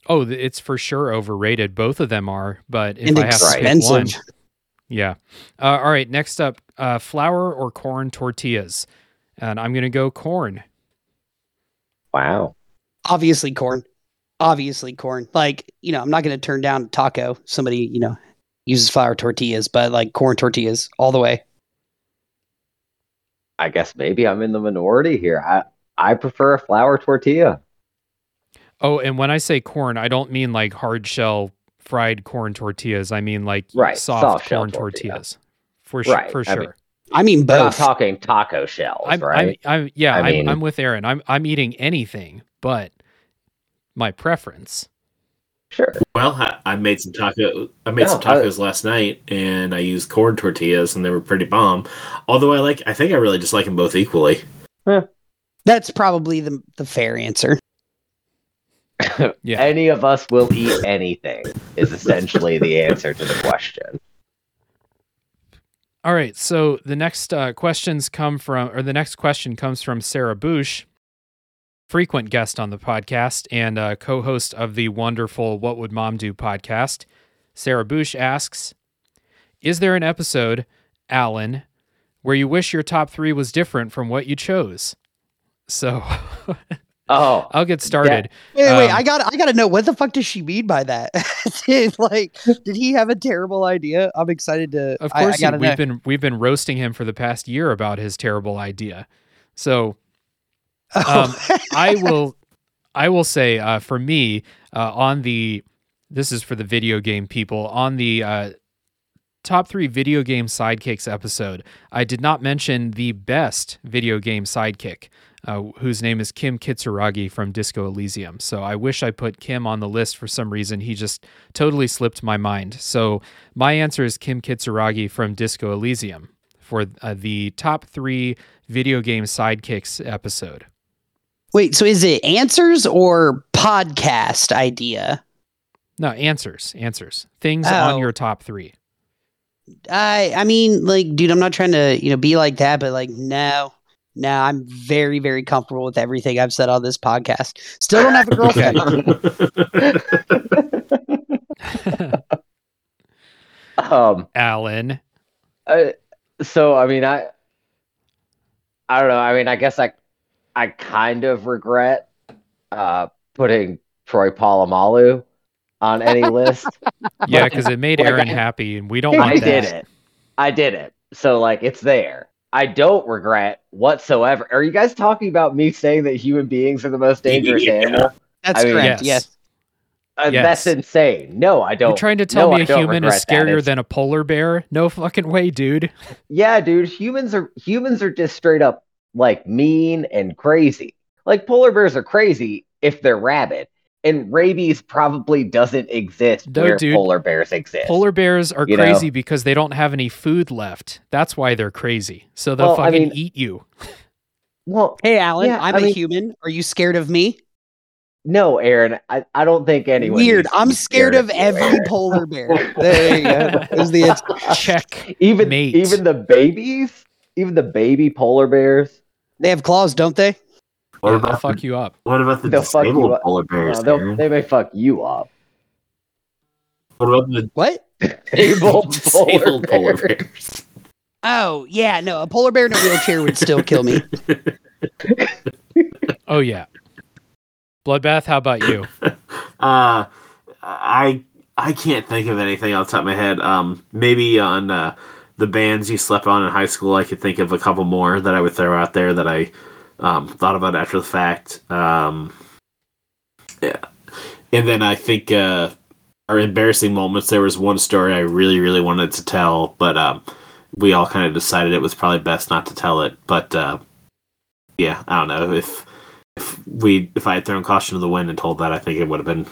Oh, it's for sure overrated. Both of them are, but if and I have to pick one, yeah. Uh, all right, next up, uh, flour or corn tortillas, and I'm gonna go corn. Wow. Obviously corn. Obviously corn. Like, you know, I'm not going to turn down a taco. Somebody, you know, uses flour tortillas, but like corn tortillas all the way. I guess maybe I'm in the minority here. I I prefer a flour tortilla. Oh, and when I say corn, I don't mean like hard shell fried corn tortillas. I mean like Right, soft, soft shell corn tortilla. tortillas. For sure, Right, for I mean, sure. I mean But I'm both. talking taco shells, I'm, right? I'm, I'm, yeah, I I mean- I'm with Aaron. I'm, I'm eating anything, but my preference. Sure. Well, I, I made some taco. I made some No, I- tacos last night, and I used corn tortillas, and they were pretty bomb. Although I like, I think I really just like them both equally. That's probably the the fair answer. Yeah. Any of us will eat anything is essentially the answer to the question. All right. So the next uh, questions come from, or the next question comes from Sarah Bush, frequent guest on the podcast and uh, co host of the wonderful What Would Mom Do podcast. Sarah Bush asks Is there an episode, Alan, where you wish your top three was different from what you chose? So Oh, I'll get started. Wait, wait, Um, I got I got to know what the fuck does she mean by that? Did, like, did he have a terrible idea? I'm excited to. Of I- course, I, gotta we've know. been we've been roasting him for the past year about his terrible idea. So um, I will I will say uh, for me uh, on the this is for the video game people on the uh, top three video game sidekicks episode. I did not mention the best video game sidekick, uh, whose name is Kim Kitsuragi from Disco Elysium. So I wish I put Kim on the list for some reason. He just totally slipped my mind. So my answer is Kim Kitsuragi from Disco Elysium for uh, the top three video game sidekicks episode. Wait, so is it answers or podcast idea? No, answers, answers. Things Oh. on your top three. I I mean, like, dude, I'm not trying to you know be like that, but like, no, no, I'm very very comfortable with everything I've said on this podcast. Still don't have a girlfriend. um, Alan. uh, so I mean, I, I don't know. I mean, I guess I, I kind of regret, uh, putting Troy Polamalu on any list. Yeah, because it made Aaron I- happy, and we don't want I that. did it. I did it. So like, it's there. I don't regret whatsoever. Are you guys talking about me saying that human beings are the most dangerous Yeah. animal? That's I mean, correct. yes. Yes. Uh, Yes. That's insane. No, I don't. You're trying to tell no, me a human is scarier than a polar bear? No fucking way, dude. Yeah, dude, humans are humans are just straight up like mean and crazy. Like polar bears are crazy if they're rabid, and rabies probably doesn't exist No, where dude. polar bears exist. Polar bears are You know? crazy because they don't have any food left. That's why they're crazy. So they'll Well, I fucking mean- eat you. well, Hey, Alan, Yeah, I'm I a mean- human. Are you scared of me? no, Aaron. I, I don't think anyone. Weird. needs to I'm be scared of you, every Aaron. polar bear. There you go. Is the. Check. even mate. even the babies, even the baby polar bears. They have claws, don't they? What Yeah, about they'll fuck the, you up. what about the They'll disabled up. polar bears? They'll- Aaron? they may fuck you up. What about the What? Disabled polar disabled polar bears. bears? Oh yeah, no. A polar bear in a wheelchair would still kill me. Oh yeah. Bloodbath, how about you? Uh, I I can't think of anything off the top of my head. Um, maybe on uh, the bands you slept on in high school, I could think of a couple more that I would throw out there that I um, thought about after the fact. Um, yeah, and then I think uh, our embarrassing moments. There was one story I really really wanted to tell, but um, we all kind of decided it was probably best not to tell it. But uh, yeah, I don't know if if we if I had thrown caution to the wind and told that, I think it would have been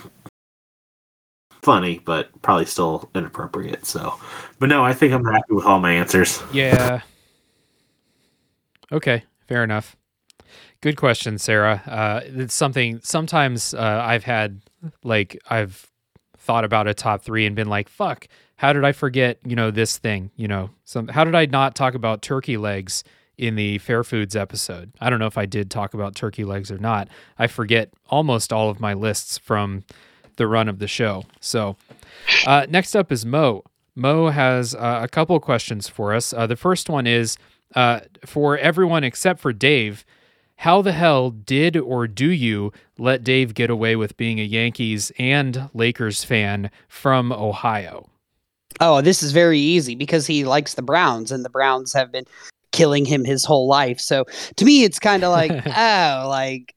funny, but probably still inappropriate. So, but no, I think I'm happy with all my answers. Yeah. Okay, fair enough. Good question, Sarah. Uh, it's something sometimes uh, I've had like I've thought about a top three and been like, "Fuck, how did I forget?" You know this thing. You know, some how did I not talk about turkey legs in the Fair Foods episode? I don't know if I did talk about turkey legs or not. I forget almost all of my lists from the run of the show. So, uh, next up is Mo. Mo has uh, a couple questions for us. Uh, the first one is uh, for everyone except for Dave. How the hell did or do you let Dave get away with being a Yankees and Lakers fan from Ohio? Oh, this is very easy because he likes the Browns, and the Browns have been killing him his whole life. So to me, it's kind of like, oh, like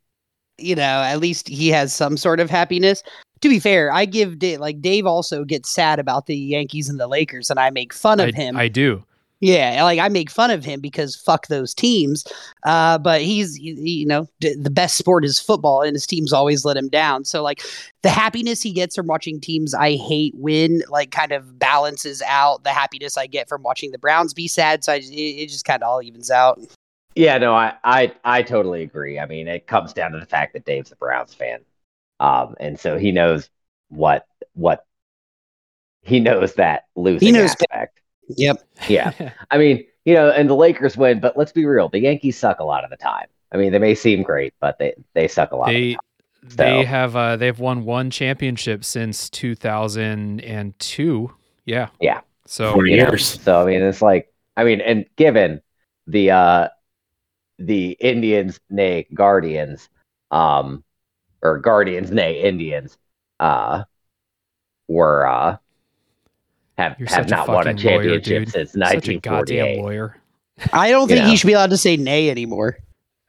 you know, at least he has some sort of happiness. To be fair, I give Dave, like Dave also gets sad about the Yankees and the Lakers, and I make fun of I, him. I do. Yeah, like I make fun of him because fuck those teams. Uh, but he's he- he- you know d- the best sport is football, and his teams always let him down. So like the happiness he gets from watching teams I hate win, like kind of balances out the happiness I get from watching the Browns be sad. So I, it, it just kind of all evens out. Yeah, no, I, I I totally agree. I mean, it comes down to the fact that Dave's a Browns fan, um, and so he knows what what he knows that losing knows aspect. Yep. Yeah, I mean, you know, and the Lakers win, but let's be real, the Yankees suck a lot of the time. I mean, they may seem great, but they they suck a lot. of the they time. they have uh, they've won one championship since 2002. Yeah. Yeah. So Forty you know? years. So I mean, it's like I mean, and given the uh the Indians, nay Guardians, um, or Guardians, nay Indians, uh, were uh have you're have such a not won a fucking lawyer, championship dude. since Such a goddamn lawyer. I don't think Yeah. he should be allowed to say nay anymore.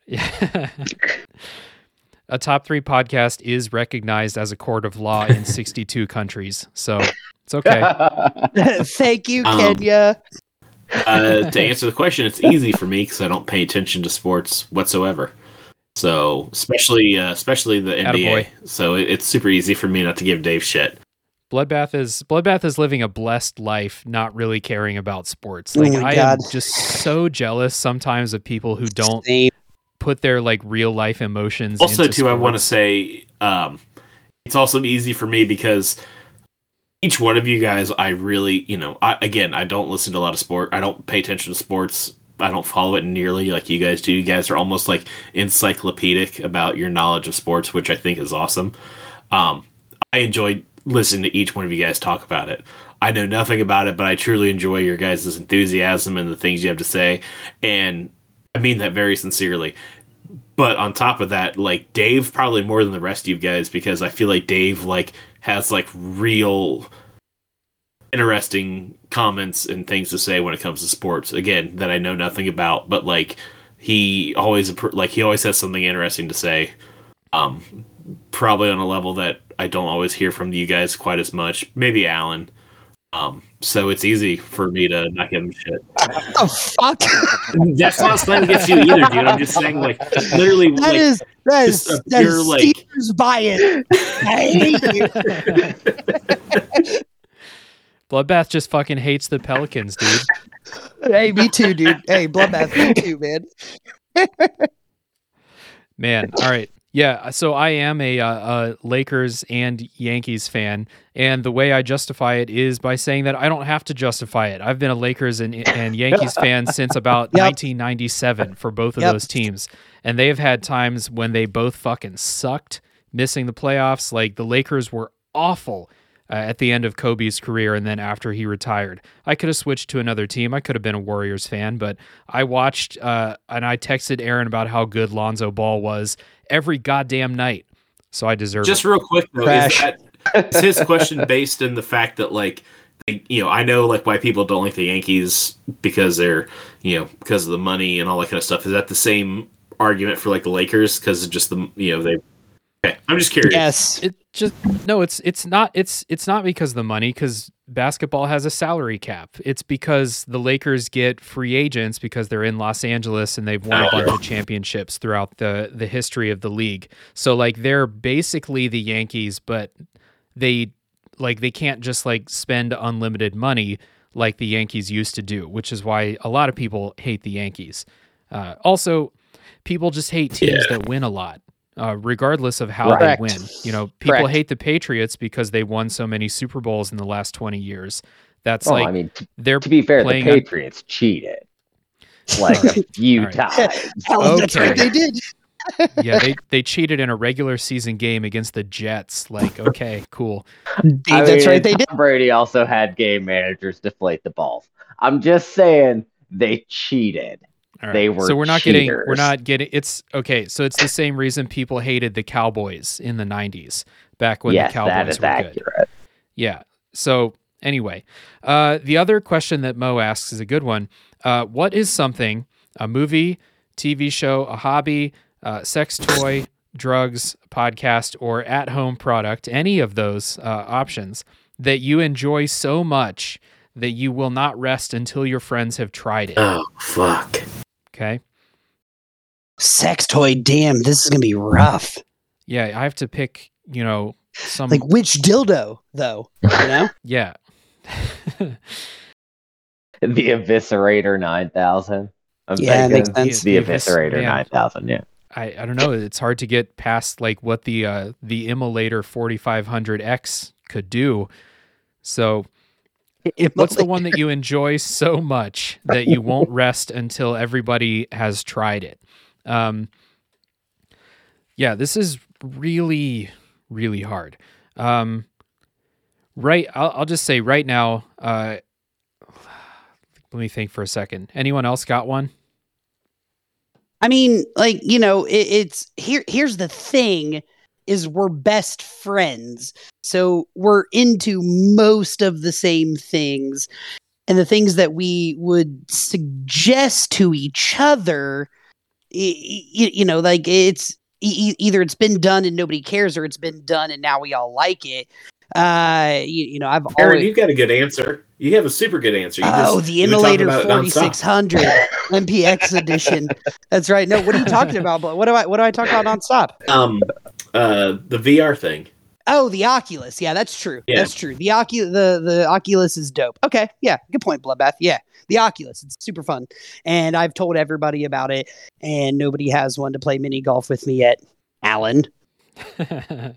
Yeah. a top three podcast is recognized as a court of law in 62 countries. So it's okay. Thank you, Um, Kenya. Uh, to answer the question, it's easy for me because I don't pay attention to sports whatsoever. So, especially uh, especially the NBA. Attaboy. So it, it's super easy for me not to give Dave shit. Bloodbath is Bloodbath is living a blessed life, not really caring about sports. Oh Like my I God. am just so jealous sometimes of people who don't Same. put their like real life emotions. Also, into too, I want to say um, it's also easy for me because each one of you guys, I really, you know, I, again, I don't listen to a lot of sport. I don't pay attention to sports. I don't follow it nearly like you guys do. You guys are almost like encyclopedic about your knowledge of sports, which I think is awesome. Um, I enjoy listening to each one of you guys talk about it. I know nothing about it, but I truly enjoy your guys' enthusiasm and the things you have to say. And I mean that very sincerely. But on top of that, like Dave probably more than the rest of you guys because I feel like Dave like has like real interesting comments and things to say when it comes to sports. Again, that I know nothing about, but like he always like he always has something interesting to say. Um, probably on a level that I don't always hear from you guys quite as much. Maybe Alan. Um, so it's easy for me to not give him shit. Oh fuck! That's not slang against you either, dude. I'm just saying, like, literally, That like, is that is just that pure, is like- bias. I hate you. Bloodbath just fucking hates the Pelicans, dude. Hey, me too, dude. Hey, bloodbath, me too, man. Man, all right. Yeah, so I am a, uh, a Lakers and Yankees fan, and the way I justify it is by saying that I don't have to justify it. I've been a Lakers and, and Yankees fan since about Yep. 1997 for both of Yep. those teams, and they have had times when they both fucking sucked, missing the playoffs. Like the Lakers were awful uh, at the end of Kobe's career and then after he retired. I could have switched to another team. I could have been a Warriors fan, but I watched uh, and I texted Aaron about how good Lonzo Ball was every goddamn night. So I deserve Just it. real quick though, Trash. is that is his question based in the fact that like they- you know I know like why people don't like the Yankees because they're you know because of the money and all that kind of stuff. Is that the same argument for like the Lakers because just the you know they? Okay, I'm just curious. Yes. It just no, it's it's not it's it's not because of the money because basketball has a salary cap. It's because the Lakers get free agents because they're in Los Angeles and they've won a bunch of championships throughout the the history of the league. So like they're basically the Yankees, but they like they can't just like spend unlimited money like the Yankees used to do, which is why a lot of people hate the Yankees. Uh, also, people just hate teams that win a lot, uh, regardless of how Correct. they win. You know, people Correct. hate the Patriots because they won so many Super Bowls in the last twenty years. That's Well, like I mean, t- they're to be fair, the playing on- Patriots cheated like a few All right. times. Hell, That's Okay. they did. yeah they they cheated in a regular season game against the Jets. Like okay, cool. Dave, I that's mean, right, they did. Tom Brady also had game managers deflate the balls. I'm just saying they cheated. All right. They were so we're not getting we're not getting it's okay. So it's the same reason people hated the Cowboys in the '90s back when yes, the Cowboys that is were good. Yeah. So anyway, uh, the other question that Mo asks is a good one. Uh, what is something, a movie, TV show, a hobby, uh, sex toy, drugs, podcast, or at home product, any of those uh, options that you enjoy so much that you will not rest until your friends have tried it? Oh fuck. Okay. Sex toy. Damn, this is gonna be rough. Yeah. I have to pick, you know, some. Like which dildo though? You know? yeah. The Eviscerator 9000. I'm Yeah, it makes sense. the The Eviscerator yeah. 9000. Yeah. I, I don't know. It's hard to get past like what the uh, the Immolator 4500X could do. So, what's the one that you enjoy so much that you won't rest until everybody has tried it? Um, yeah, this is really really hard. Um, right, I'll, I'll just say right now. Uh, let me think for a second. Anyone else got one? I mean, like you know, it, it's here. Here's the thing: is we're best friends, so we're into most of the same things, and the things that we would suggest to each other, you, you know, like it's e- either it's been done and nobody cares, or it's been done and now we all like it. Uh, you, you know, I've Aaron, always you've got a good answer. You have a super good answer. You Oh, just- the you've been talking Immolator about it nonstop. 4600 MPX edition. That's right. No, what are you talking about? But what do I what do I talk about nonstop? Um, uh, the VR thing. Oh, the Oculus. Yeah, that's true. Yeah. That's true. The Oculus the the Oculus is dope. Okay. Yeah, good point, Bloodbath. Yeah. The Oculus. It's super fun. And I've told everybody about it and nobody has one to play mini golf with me yet. Alan.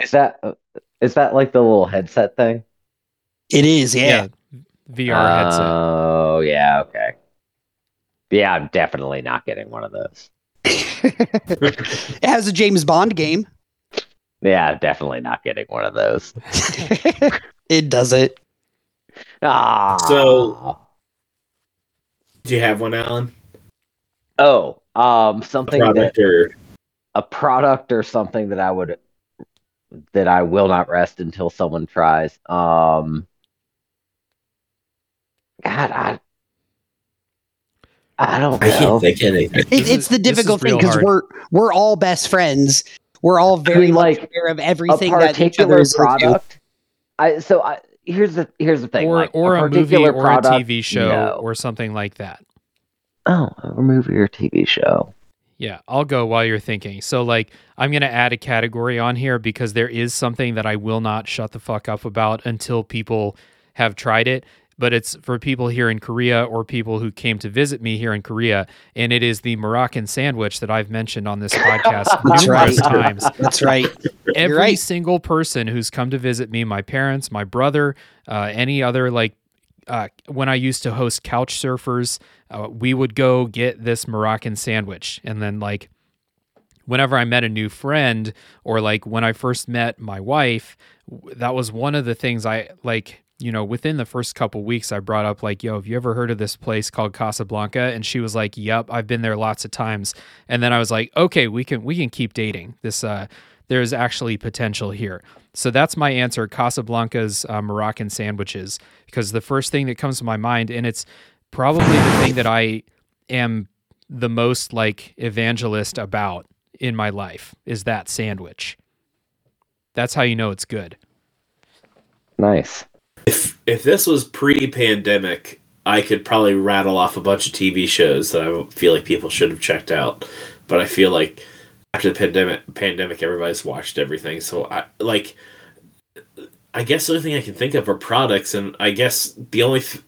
Is that uh, that like the little headset thing? It is, yeah. VR headset. Oh, yeah, okay. Yeah, I'm definitely not getting one of those. It has a James Bond game. Yeah, definitely not getting one of those. it does it. Ah. So- Do you have one, Alan? oh, um, A something that or a product or something that I would that I will not rest until someone tries. Um, God, I I don't I know. can't think anything. It, it's the difficult thing because we're we're all best friends. We're all very mean, like, aware of everything that each other particular is product. I so I here's the here's the thing. or like, or a, movie particular or product, a TV show no. or something like that. oh, a movie or TV show. Yeah, I'll go while you're thinking. So, like, I'm going to add a category on here because there is something that I will not shut the fuck up about until people have tried it. But it's for people here in Korea or people who came to visit me here in Korea. And it is the Moroccan sandwich that I've mentioned on this podcast numerous right. times. That's right. Every right. single person who's come to visit me, my parents, my brother, uh, any other like uh, when I used to host couch surfers, uh, we would go get this Moroccan sandwich. And then, like, whenever I met a new friend, or like when I first met my wife, that was one of the things I like. You know, within the first couple weeks, I brought up like, "Yo, have you ever heard of this place called Casablanca?" And she was like, "Yep, I've been there lots of times." And then I was like, "Okay, we can we can keep dating. This uh, there's actually potential here." So that's my answer: Casablanca's uh, Moroccan sandwiches, because the first thing that comes to my mind, and it's probably the thing that I am the most like evangelist about in my life is that sandwich. That's how you know it's good. Nice. If if this was pre-pandemic, I could probably rattle off a bunch of TV shows that I feel like people should have checked out. But I feel like after the pandemic, pandemic, everybody's watched everything. So I like. I guess the only thing I can think of are products, and I guess the only th-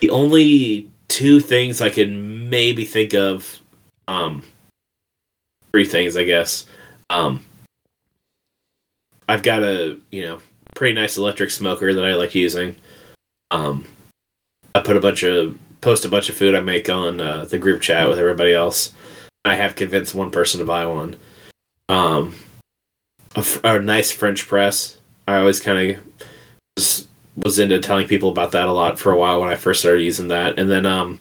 the only two things I can maybe think of, um, three things I guess. Um, I've got a you know pretty nice electric smoker that I like using. Um, I put a bunch of post a bunch of food I make on uh, the group chat with everybody else. I have convinced one person to buy one. Um, a, a nice French press. I always kind of was, into telling people about that a lot for a while when I first started using that, and then um,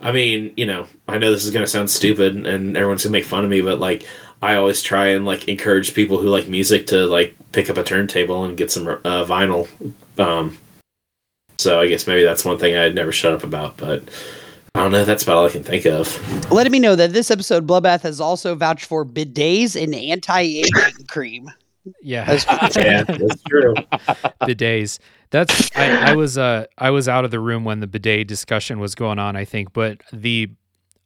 I mean, you know, I know this is gonna sound stupid and everyone's gonna make fun of me, but like I always try and like encourage people who like music to like pick up a turntable and get some uh, vinyl. Um, so I guess maybe that's one thing I'd never shut up about, but I don't know. That's about all I can think of. Letting me know that this episode, Bloodbath, has also vouched for bidets and anti-aging cream. Yeah, yeah, that's true. bidets. That's I, I was uh I was out of the room when the bidet discussion was going on. I think, but the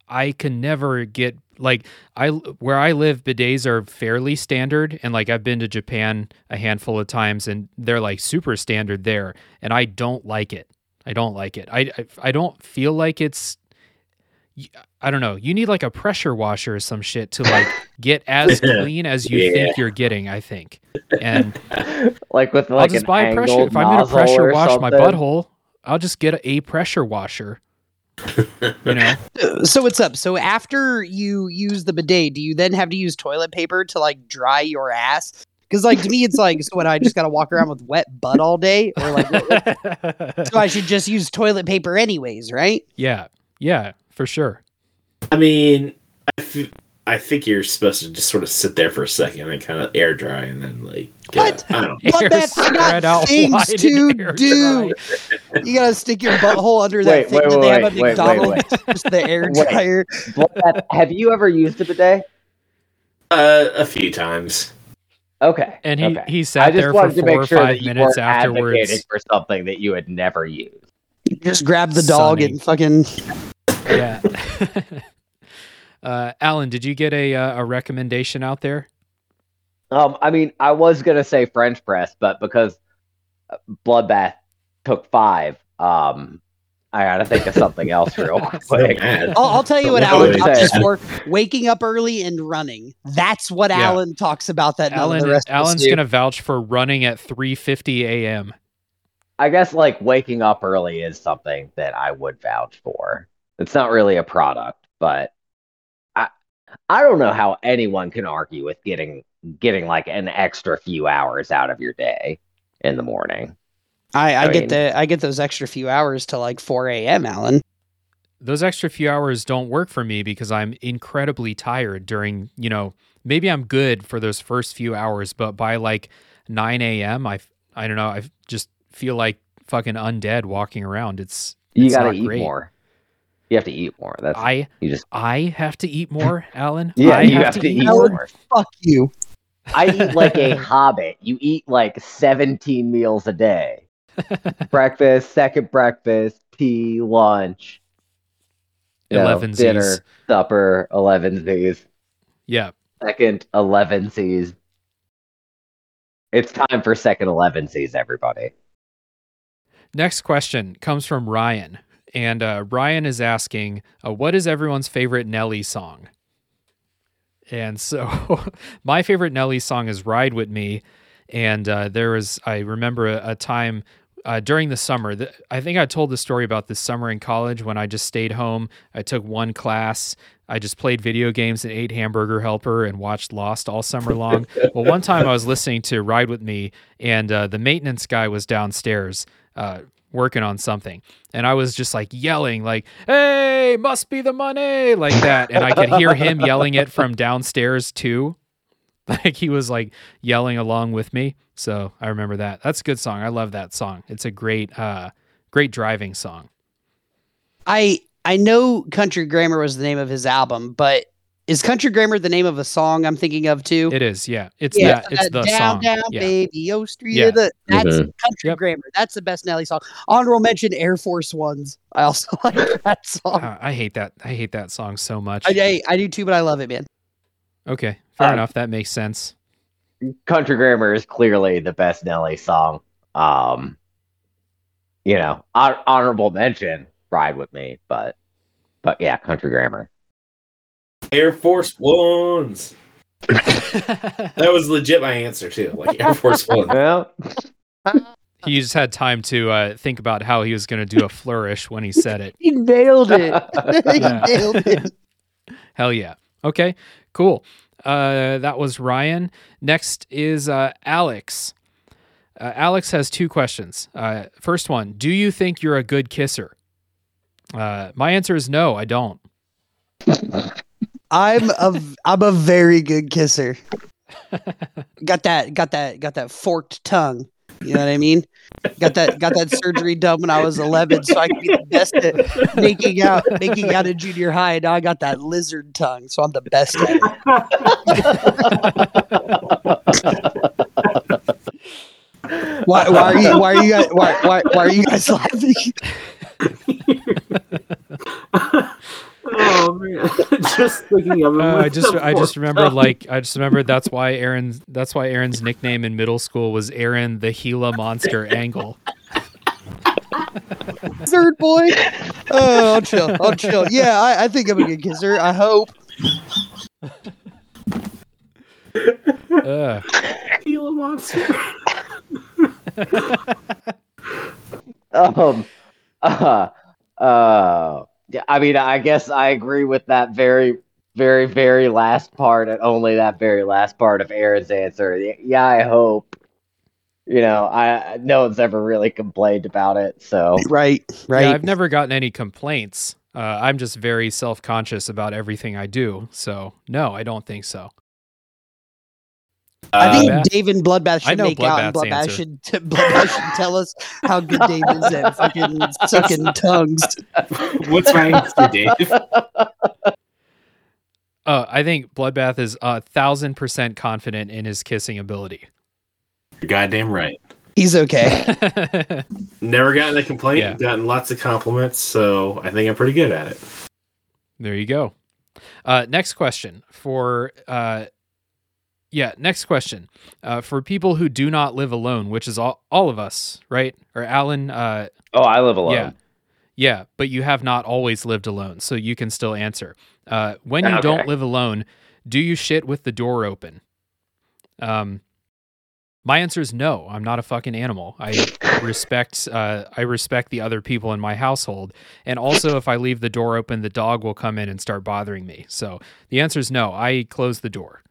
I can never get like I where I live bidets are fairly standard and like I've been to Japan a handful of times and they're like super standard there and I don't like it. I don't like it. I I, I don't feel like it's I don't know. You need like a pressure washer or some shit to like get as clean as you Yeah. think you're getting, I think. And like with I'll like just an buy a pressure if I'm gonna pressure wash my butthole, I'll just get a pressure washer. You know? So what's up? So after you use the bidet, do you then have to use toilet paper to like dry your ass? Because like to me, it's like so. What I just got to walk around with wet butt all day, or like what- what- so I should just use toilet paper anyways, right? yeah. Yeah, for sure. I mean, I, f- I think you're supposed to just sort of sit there for a second and kind of air dry and then like What? I don't. Bloodbath, Air I got things wide to do. You gotta stick your butthole under Wait, that thing wait, that they wait, have at wait, wait, McDonald's, wait. just the air dryer. Bloodbath, have you ever used a bidet? Uh, a few times. Okay. And he, okay. he sat there for wanted to four or make sure five minutes afterwards. for something that you had never used. Just grab the dog Sunny. and fucking. Yeah. uh, Alan, did you get a uh, a recommendation out there? Um, I mean, I was gonna say French press, but because uh, Bloodbath took five, um, I gotta think of something else real quick. I'll, I'll tell you what Alan talks for: waking up early and running. That's what Yeah. Alan talks about. That none Alan the rest Alan's do. gonna vouch for running at three fifty a.m. I guess like waking up early is something that I would vouch for. It's not really a product, but I I don't know how anyone can argue with getting getting like an extra few hours out of your day in the morning. I, I, I get mean- the I get those extra few hours to like 4 a.m. Alan. those extra few hours don't work for me because I'm incredibly tired during, you know, maybe I'm good for those first few hours, but by like 9 a.m., I, I don't know, I just feel like fucking undead walking around. It's, You got to not eat great. more. You have to eat more. That's I, you just I have to eat more, Alan. yeah. I you have, to, eat more. more. Fuck you. I eat like a hobbit. You eat like 17 meals a day. breakfast, second breakfast, tea, lunch, 11 dinner, supper, elevenses, Yeah. second elevenses. It's time for second elevenses, everybody. Next question comes from Ryan, and uh, Ryan is asking, uh, "What is everyone's favorite Nelly song?" And so, my favorite Nelly song is "Ride with Me," and uh, there was I remember a, a time uh, during the summer. Th- I think I told the story about this summer in college when I just stayed home. I took one class. I just played video games and ate Hamburger Helper and watched Lost all summer long. well, one time I was listening to Ride with Me, and uh, the maintenance guy was downstairs. Uh, working on something. And i was just like yelling like hey must be the money like that. And i could hear him yelling it from downstairs too. Like he was like yelling along with me. So i remember that. That's a good song. I love that song. It's a great uh great driving song. I I know Country Grammar was the name of his album, but is Country Grammar the name of a song I'm thinking of too? it is yeah it's Yeah, that it's that the down, song down, yeah baby, oh street Yeah. the that's Mhm. Country Yep. Grammar. That's the best Nelly song. Honorable mention Air Force Ones. I also like that song. Uh, i hate that i hate that song so much I, I I do too, but I love it, man. okay fair Uh, enough that makes sense Country Grammar is clearly the best Nelly song. Um, you know, hon- honorable mention, Ride with Me, but but yeah, Country Grammar. Air Force Ones. That was legit my answer too. Like Air Force One. Well, he just had time to uh, think about how he was going to do a flourish when he said it He nailed it. he nailed it. Hell yeah. Okay, cool. Uh, that was Ryan. Next is uh, Alex. Uh, Alex has two questions. Uh, first one Do you think you're a good kisser? Uh, my answer is no, I don't. I'm a I'm a very good kisser. got that got that got that forked tongue. You know what I mean? Got that got that surgery done when I was 11, so I could be the best at making out making out in junior high. Now I got that lizard tongue, so I'm the best at it. Why, why are you why are you guys why, why, why are you guys laughing? oh man, just thinking of him. Uh, I just the I just fork remember tongue. like I just remember that's why Aaron that's why Aaron's nickname in middle school was Aaron the Gila Monster Angle. Third boy. Oh, I'll chill. I'll chill. Yeah, I, I think I'm a good kisser. I hope. Uh, Gila monster. um, uh, uh, yeah, I mean, I guess I agree with that very, very, very last part, and only that very last part of Aaron's answer. Yeah, I hope. You know, I no one's ever really complained about it, so Right, right. Yeah, I've never gotten any complaints. Uh, I'm just very self conscious about everything I do. So, no, I don't think so. I think Bloodbath? Dave and Bloodbath should know make out, and Bloodbath answer. should, t- Bloodbath should tell us how good Dave is at fucking sucking tongues. What's my answer, Dave? Uh, I think Bloodbath is a thousand percent confident in his kissing ability. You're goddamn right. He's okay. Never gotten a complaint. Yeah. Gotten lots of compliments, so I think I'm pretty good at it. there you go. Uh, next question for uh, yeah, next question uh, for people who do not live alone, which is all all of us, right? Or Alan, uh, oh, I live alone. Yeah. Yeah, but you have not always lived alone, so you can still answer. Uh, when you don't live alone, do you shit with the door open? Um, my answer is no. I'm not a fucking animal. I respect. Uh, I respect the other people in my household, and also if I leave the door open, the dog will come in and start bothering me. So the answer is no. I close the door.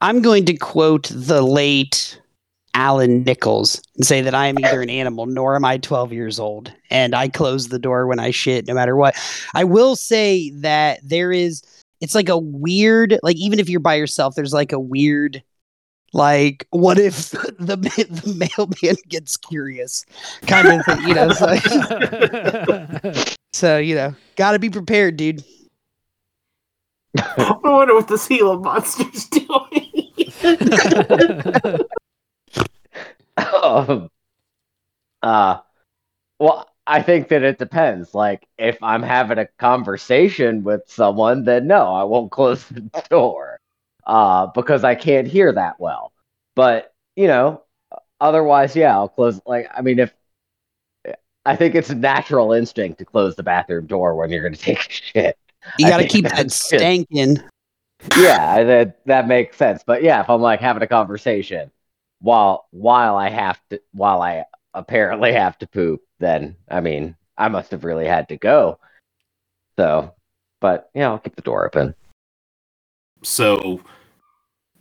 I'm going to quote the late Alan Nichols and say that I am neither an animal nor am I 12 years old. And I close the door when I shit, no matter what. I will say that there is, it's like a weird, like even if you're by yourself, there's like a weird, like, what if the, the mailman gets curious kind of thing, you know? So, so you know, got to be prepared, dude. I wonder what the Gila monster's doing. Um, uh, well, I think that it depends. Like, if I'm having a conversation with someone, then no, I won't close the door, uh, because I can't hear that well. But you know, otherwise, yeah, I'll close. Like, I mean, if I think it's a natural instinct to close the bathroom door when you're going to take a shit. You got to keep that stank in. Yeah, that that makes sense. But yeah, if I'm like having a conversation while while I have to while I apparently have to poop, then I mean I must have really had to go. So, but yeah, I'll keep the door open. So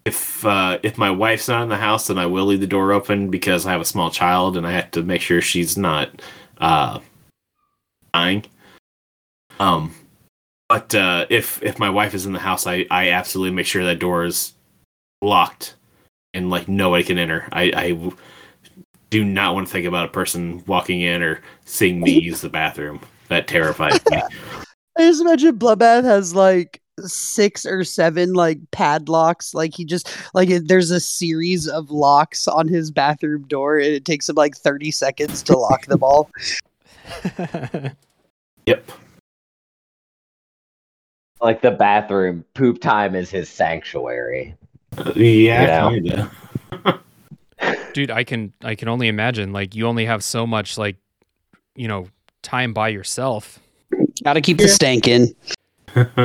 if uh, if my wife's not in the house, then I will leave the door open because I have a small child and I have to make sure she's not uh, dying. Um, but uh, if if my wife is in the house, I I absolutely make sure that door is locked and like nobody can enter. I do not want to think about a person walking in or seeing me use the bathroom. That terrifies me. I just imagine Bloodbath has like six or seven like padlocks. Like he just like it, there's a series of locks on his bathroom door, and it takes him like 30 seconds to lock them all. Yep. Like the bathroom poop time is his sanctuary. Yeah. Yeah. kinda. Dude, I can I can only imagine like you only have so much like you know time by yourself. Got to keep the stank in.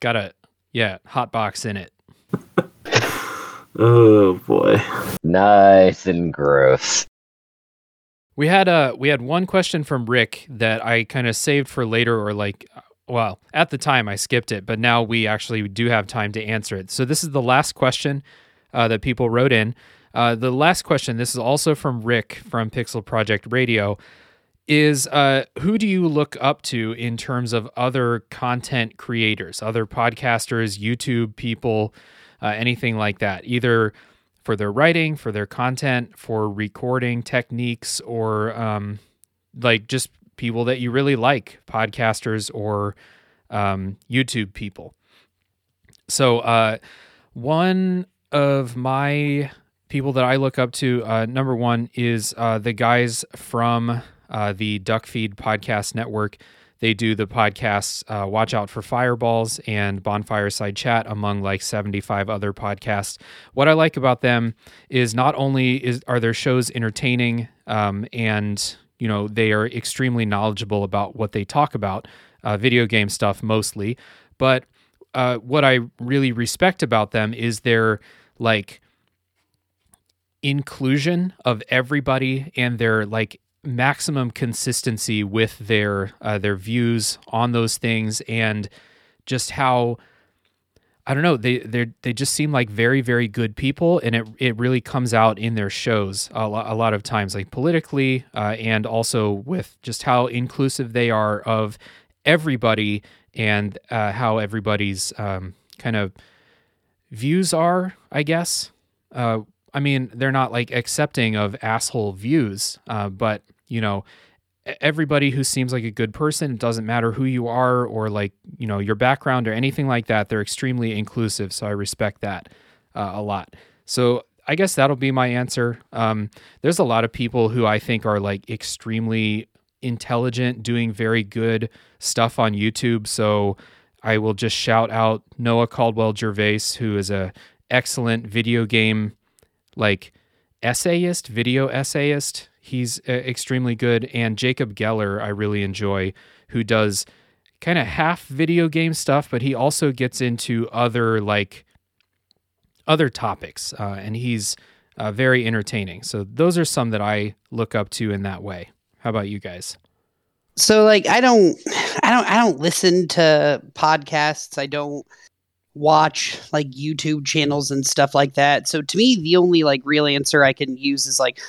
Gotta yeah, hot box in it. oh boy. Nice and gross. We had uh we had one question from Rick that I kind of saved for later or like well, at the time I skipped it, but now we actually do have time to answer it. So this is the last question uh, that people wrote in. Uh, the last question, this is also from Rick from Pixel Project Radio, is uh, who do you look up to in terms of other content creators, other podcasters, YouTube people, uh, anything like that, either for their writing, for their content, for recording techniques, or um, like just people that you really like, podcasters or um, YouTube people. So, uh, one of my people that I look up to, uh, number one, is uh, the guys from uh, the Duckfeed Podcast Network. They do the podcasts uh, Watch Out for Fireballs and Bonfireside Chat, among like 75 other podcasts. What I like about them is not only is are their shows entertaining um, and you know they are extremely knowledgeable about what they talk about, uh, video game stuff mostly, but uh, what I really respect about them is their like inclusion of everybody and their like maximum consistency with their uh, their views on those things and just how I don't know they they they just seem like very very good people and it it really comes out in their shows a, lo- a lot of times like politically uh, and also with just how inclusive they are of everybody and uh, how everybody's um, kind of views are I guess. Uh, I mean they're not like accepting of asshole views uh, but you know everybody who seems like a good person it doesn't matter who you are or like you know your background or anything like that they're extremely inclusive so i respect that uh, a lot. So i guess that'll be my answer. Um, there's a lot of people who i think are like extremely intelligent doing very good stuff on youtube so i will just shout out noah caldwell gervais who is a excellent video game like essayist video essayist. He's uh, extremely good. And jacob geller i really enjoy who does kind of half video game stuff but he also gets into other like other topics uh, and he's uh, very entertaining. So those are some that i look up to in that way. How about you guys? So like i don't i don't i don't listen to podcasts. I don't watch like youtube channels and stuff like that. So to me the only like real answer i can use is like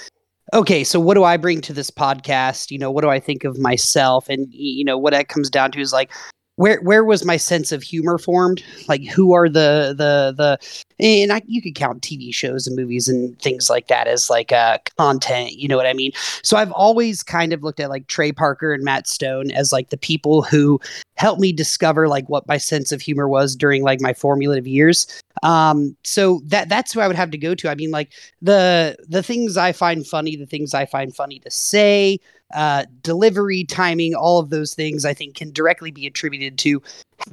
okay so what do i bring to this podcast? You know what do i think of myself? And you know what that comes down to is like where where was my sense of humor formed? Like who are the the the and I, you could count tv shows and movies and things like that as like uh content you know what i mean? So i've always kind of looked at like trey parker and matt stone as like the people who helped me discover like what my sense of humor was during like my formative years. Um so that that's who i would have to go to. I mean like the the things i find funny the things i find funny to say uh delivery timing all of those things i think can directly be attributed to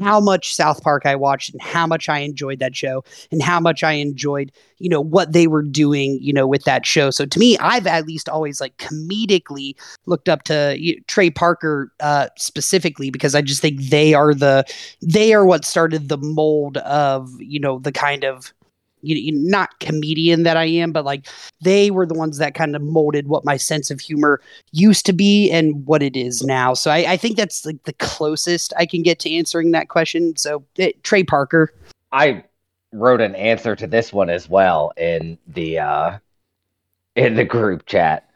how much South Park I watched and how much I enjoyed that show and how much I enjoyed, you know, what they were doing, you know, with that show. So to me, I've at least always like comedically looked up to you Trey Parker uh, specifically because I just think they are the they are what started the mold of you know the kind of you, you not comedian that I am, but like they were the ones that kind of molded what my sense of humor used to be and what it is now. So I, I think that's like the closest I can get to answering that question. So it, Trey Parker. I wrote an answer to this one as well in the uh in the group chat.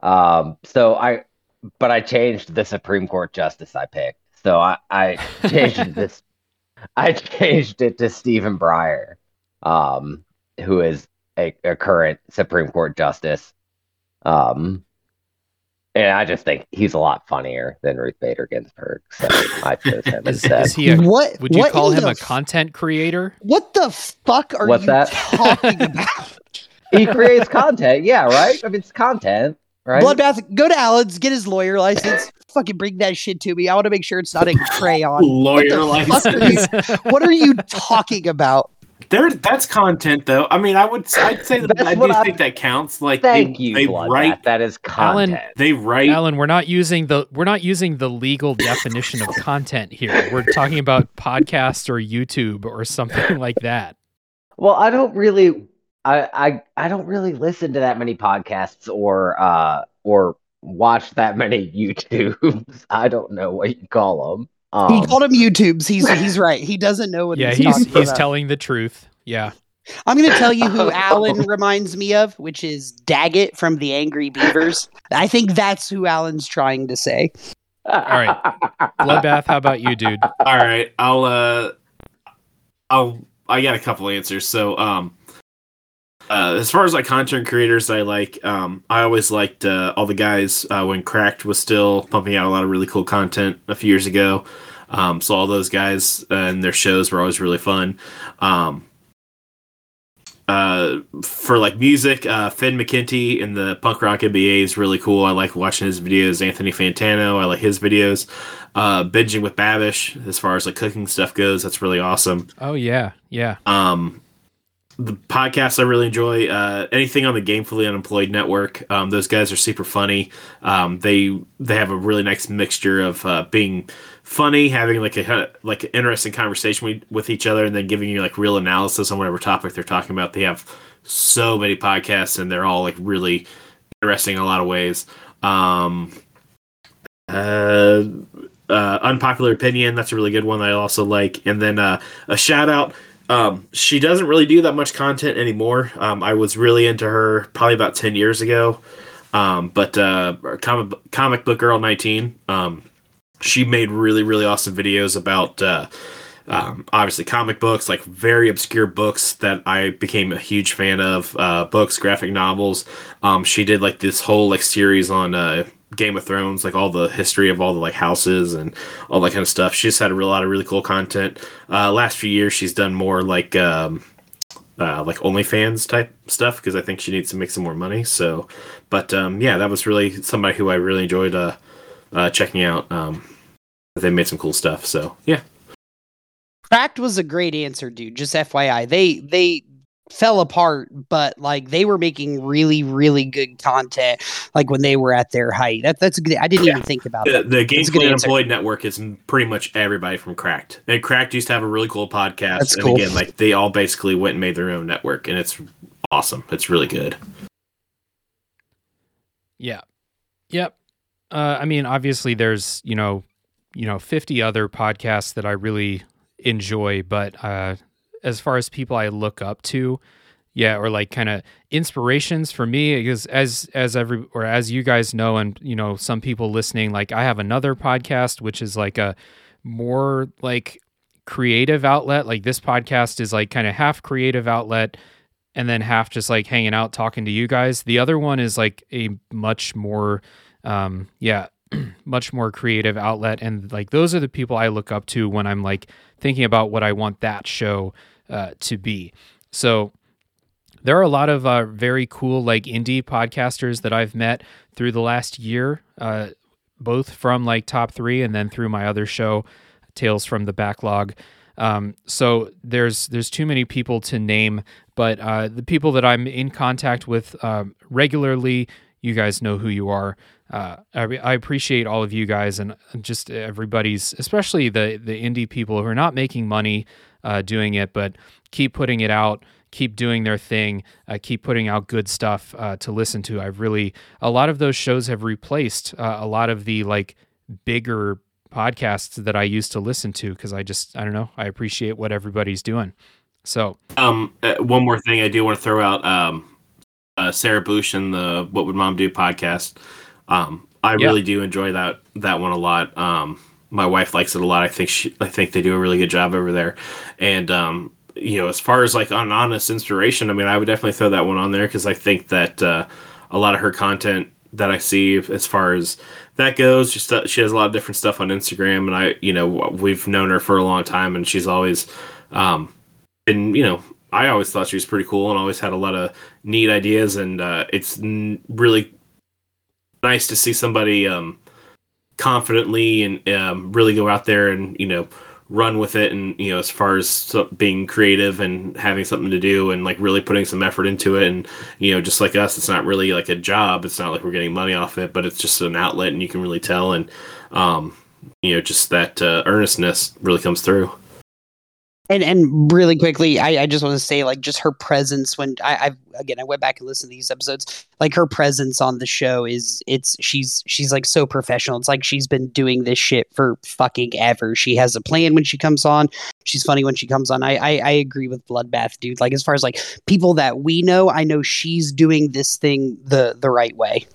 Um so I but I changed the Supreme Court justice I picked. So I, I changed this I changed it to Stephen Breyer um, who is a, a current Supreme Court justice. Um, and I just think he's a lot funnier than Ruth Bader Ginsburg. So I chose him Is, instead. is he a, what would you what call him the a f- content creator? What the fuck are What's you that? talking about? he creates content, yeah, right? I mean, it's content, right? Bloodbath, go to Alan's, get his lawyer license. Fucking bring that shit to me. I want to make sure it's not in crayon. Lawyer What the fuck are license. you- what are you talking about? There, that's content though. I mean, I would, I'd say that I do I- think that counts. Like, Thank they, you, they Bloodbath. write, That is Alan- content. they write. Alan, we're not using the we're not using the legal definition of content here. We're talking about podcast or YouTube or something like that. Well, I don't really, I, I, I don't really listen to that many podcasts or, uh, or watch that many YouTubes. I don't know what you call them. Um, he called him YouTubes. He's he's right. He doesn't know what Yeah, he's, he's talking he's about. telling the truth. Yeah. I'm going to tell you who Alan reminds me of, which is Daggett from the Angry Beavers. I think that's who Alan's trying to say. All right. Bloodbath, how about you, dude? All right, I'll, uh, I'll, I got a couple answers. So, um, uh, as far as like content creators, I like. Um, I always liked uh, all the guys uh, when Cracked was still pumping out a lot of really cool content a few years ago. Um, so all those guys uh, and their shows were always really fun. Um, uh, for like music, uh, Finn McKenty in the punk rock MBA is really cool. I like watching his videos. Anthony Fantano, I like his videos. Uh, binging with Babish, as far as like cooking stuff goes, that's really awesome. Oh yeah, yeah. Um, the podcasts I really enjoy. Uh, anything on the Gamefully Unemployed Network. Um, those guys are super funny. Um, they they have a really nice mixture of uh, being funny, having like a like an interesting conversation with, each other, and then giving you like real analysis on whatever topic they're talking about. They have so many podcasts, and they're all like really interesting in a lot of ways. Um, uh, uh, unpopular opinion. That's a really good one that I also like. And then uh, a shout out. Um, she doesn't really do that much content anymore. Um, I was really into her probably about ten years ago. Um, but uh, comic comic book girl nineteen. Um, she made really really awesome videos about uh, um, obviously comic books, like very obscure books that I became a huge fan of. Uh, books, graphic novels. Um, she did like this whole like series on uh, Game of Thrones, like all the history of all the like houses and all that kind of stuff. She's had a real, lot of really cool content. Uh, last few years, she's done more like um, uh, like OnlyFans type stuff because I think she needs to make some more money. So, but um, yeah, that was really somebody who I really enjoyed uh, uh, checking out. Um, they made some cool stuff. So yeah, Cracked was a great answer, dude. Just FYI, they they fell apart, but like they were making really really good content. Like when they were at their height. That that's a good. I didn't Yeah. even think about the, that. the That's a good Gamefully answer. Unemployed Network is pretty much everybody from Cracked. And Cracked used to have a really cool podcast. That's and cool. again, like they all basically went and made their own network, and it's awesome. It's really good. Yeah. Yep. Uh, I mean, obviously, there's you know, you know, 50 other podcasts that I really enjoy, but uh, as far as people I look up to, yeah, or like kind of inspirations for me, because as as every or as you guys know, and you know, some people listening, like I have another podcast which is like a more like creative outlet. Like this podcast is like kind of half creative outlet and then half just like hanging out talking to you guys. The other one is like a much more um yeah, much more creative outlet and like those are the people I look up to when I'm like thinking about what I want that show uh to be. So there are a lot of uh, very cool like indie podcasters that I've met through the last year, uh, both from like top three and then through my other show, Tales from the Backlog. Um, so there's there's too many people to name, but uh, the people that I'm in contact with um, regularly, you guys know who you are. Uh, I, I, appreciate all of you guys and just everybody's, especially the the indie people who are not making money uh, doing it, but keep putting it out, keep doing their thing, uh, keep putting out good stuff uh, to listen to. I've really a lot of those shows have replaced uh, a lot of the like bigger podcasts that I used to listen to because I just I don't know I appreciate what everybody's doing. So um, uh, one more thing I do want to throw out um, uh, Sarah Bush and the What Would Mom Do podcast. Um, I yeah. really do enjoy that that one a lot. Um, my wife likes it a lot. I think she I think they do a really good job over there. And um, you know, as far as like on honest inspiration, I mean, I would definitely throw that one on there because I think that uh, a lot of her content that I see as far as that goes. Just uh, she has a lot of different stuff on Instagram, and I, you know, we've known her for a long time, and she's always, um, you know, I always thought she was pretty cool and always had a lot of neat ideas, and uh, it's n- really nice to see somebody um, confidently and um, really go out there and you know run with it and you know as far as being creative and having something to do and like really putting some effort into it. And you know just like us it's not really like a job. It's not like we're getting money off it but it's just an outlet and you can really tell. And um you know just that uh, earnestness really comes through and and really quickly, I, I just want to say like just her presence when I, I've again I went back and listened to these episodes. Like her presence on the show is it's she's she's like so professional. It's like she's been doing this shit for fucking ever. She has a plan when she comes on. She's funny when she comes on. I I, I agree with Bloodbath, dude. Like as far as like people that we know, I know she's doing this thing the the right way.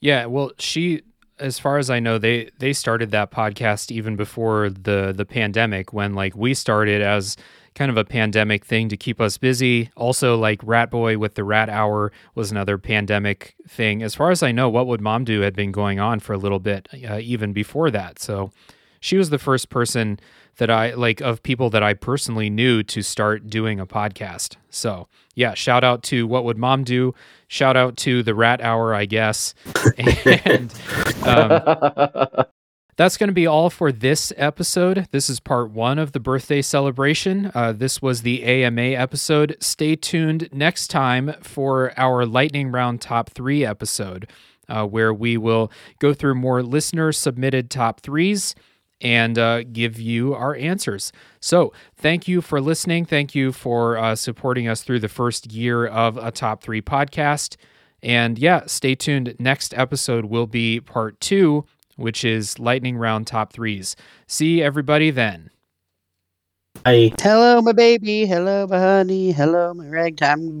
Yeah, well, she as far as I know, they they started that podcast even before the the pandemic when like we started as kind of a pandemic thing to keep us busy. Also, like Rat Boy with the Rat Hour was another pandemic thing. As far as I know, What Would Mom Do had been going on for a little bit uh, even before that. So she was the first person that I like of people that I personally knew to start doing a podcast. So yeah, shout out to What Would Mom Do? Shout out to the Rat Hour, I guess. and um, that's going to be all for this episode. This is part one of the birthday celebration. Uh, this was the AMA episode. Stay tuned next time for our lightning round top three episode, uh, where we will go through more listener submitted top threes and uh, give you our answers. So, thank you for listening. Thank you for uh, supporting us through the first year of a top three podcast. And yeah, stay tuned. Next episode will be part two, which is lightning round top threes. See everybody then. Bye. Hello, my baby. Hello, my honey. Hello, my ragtime.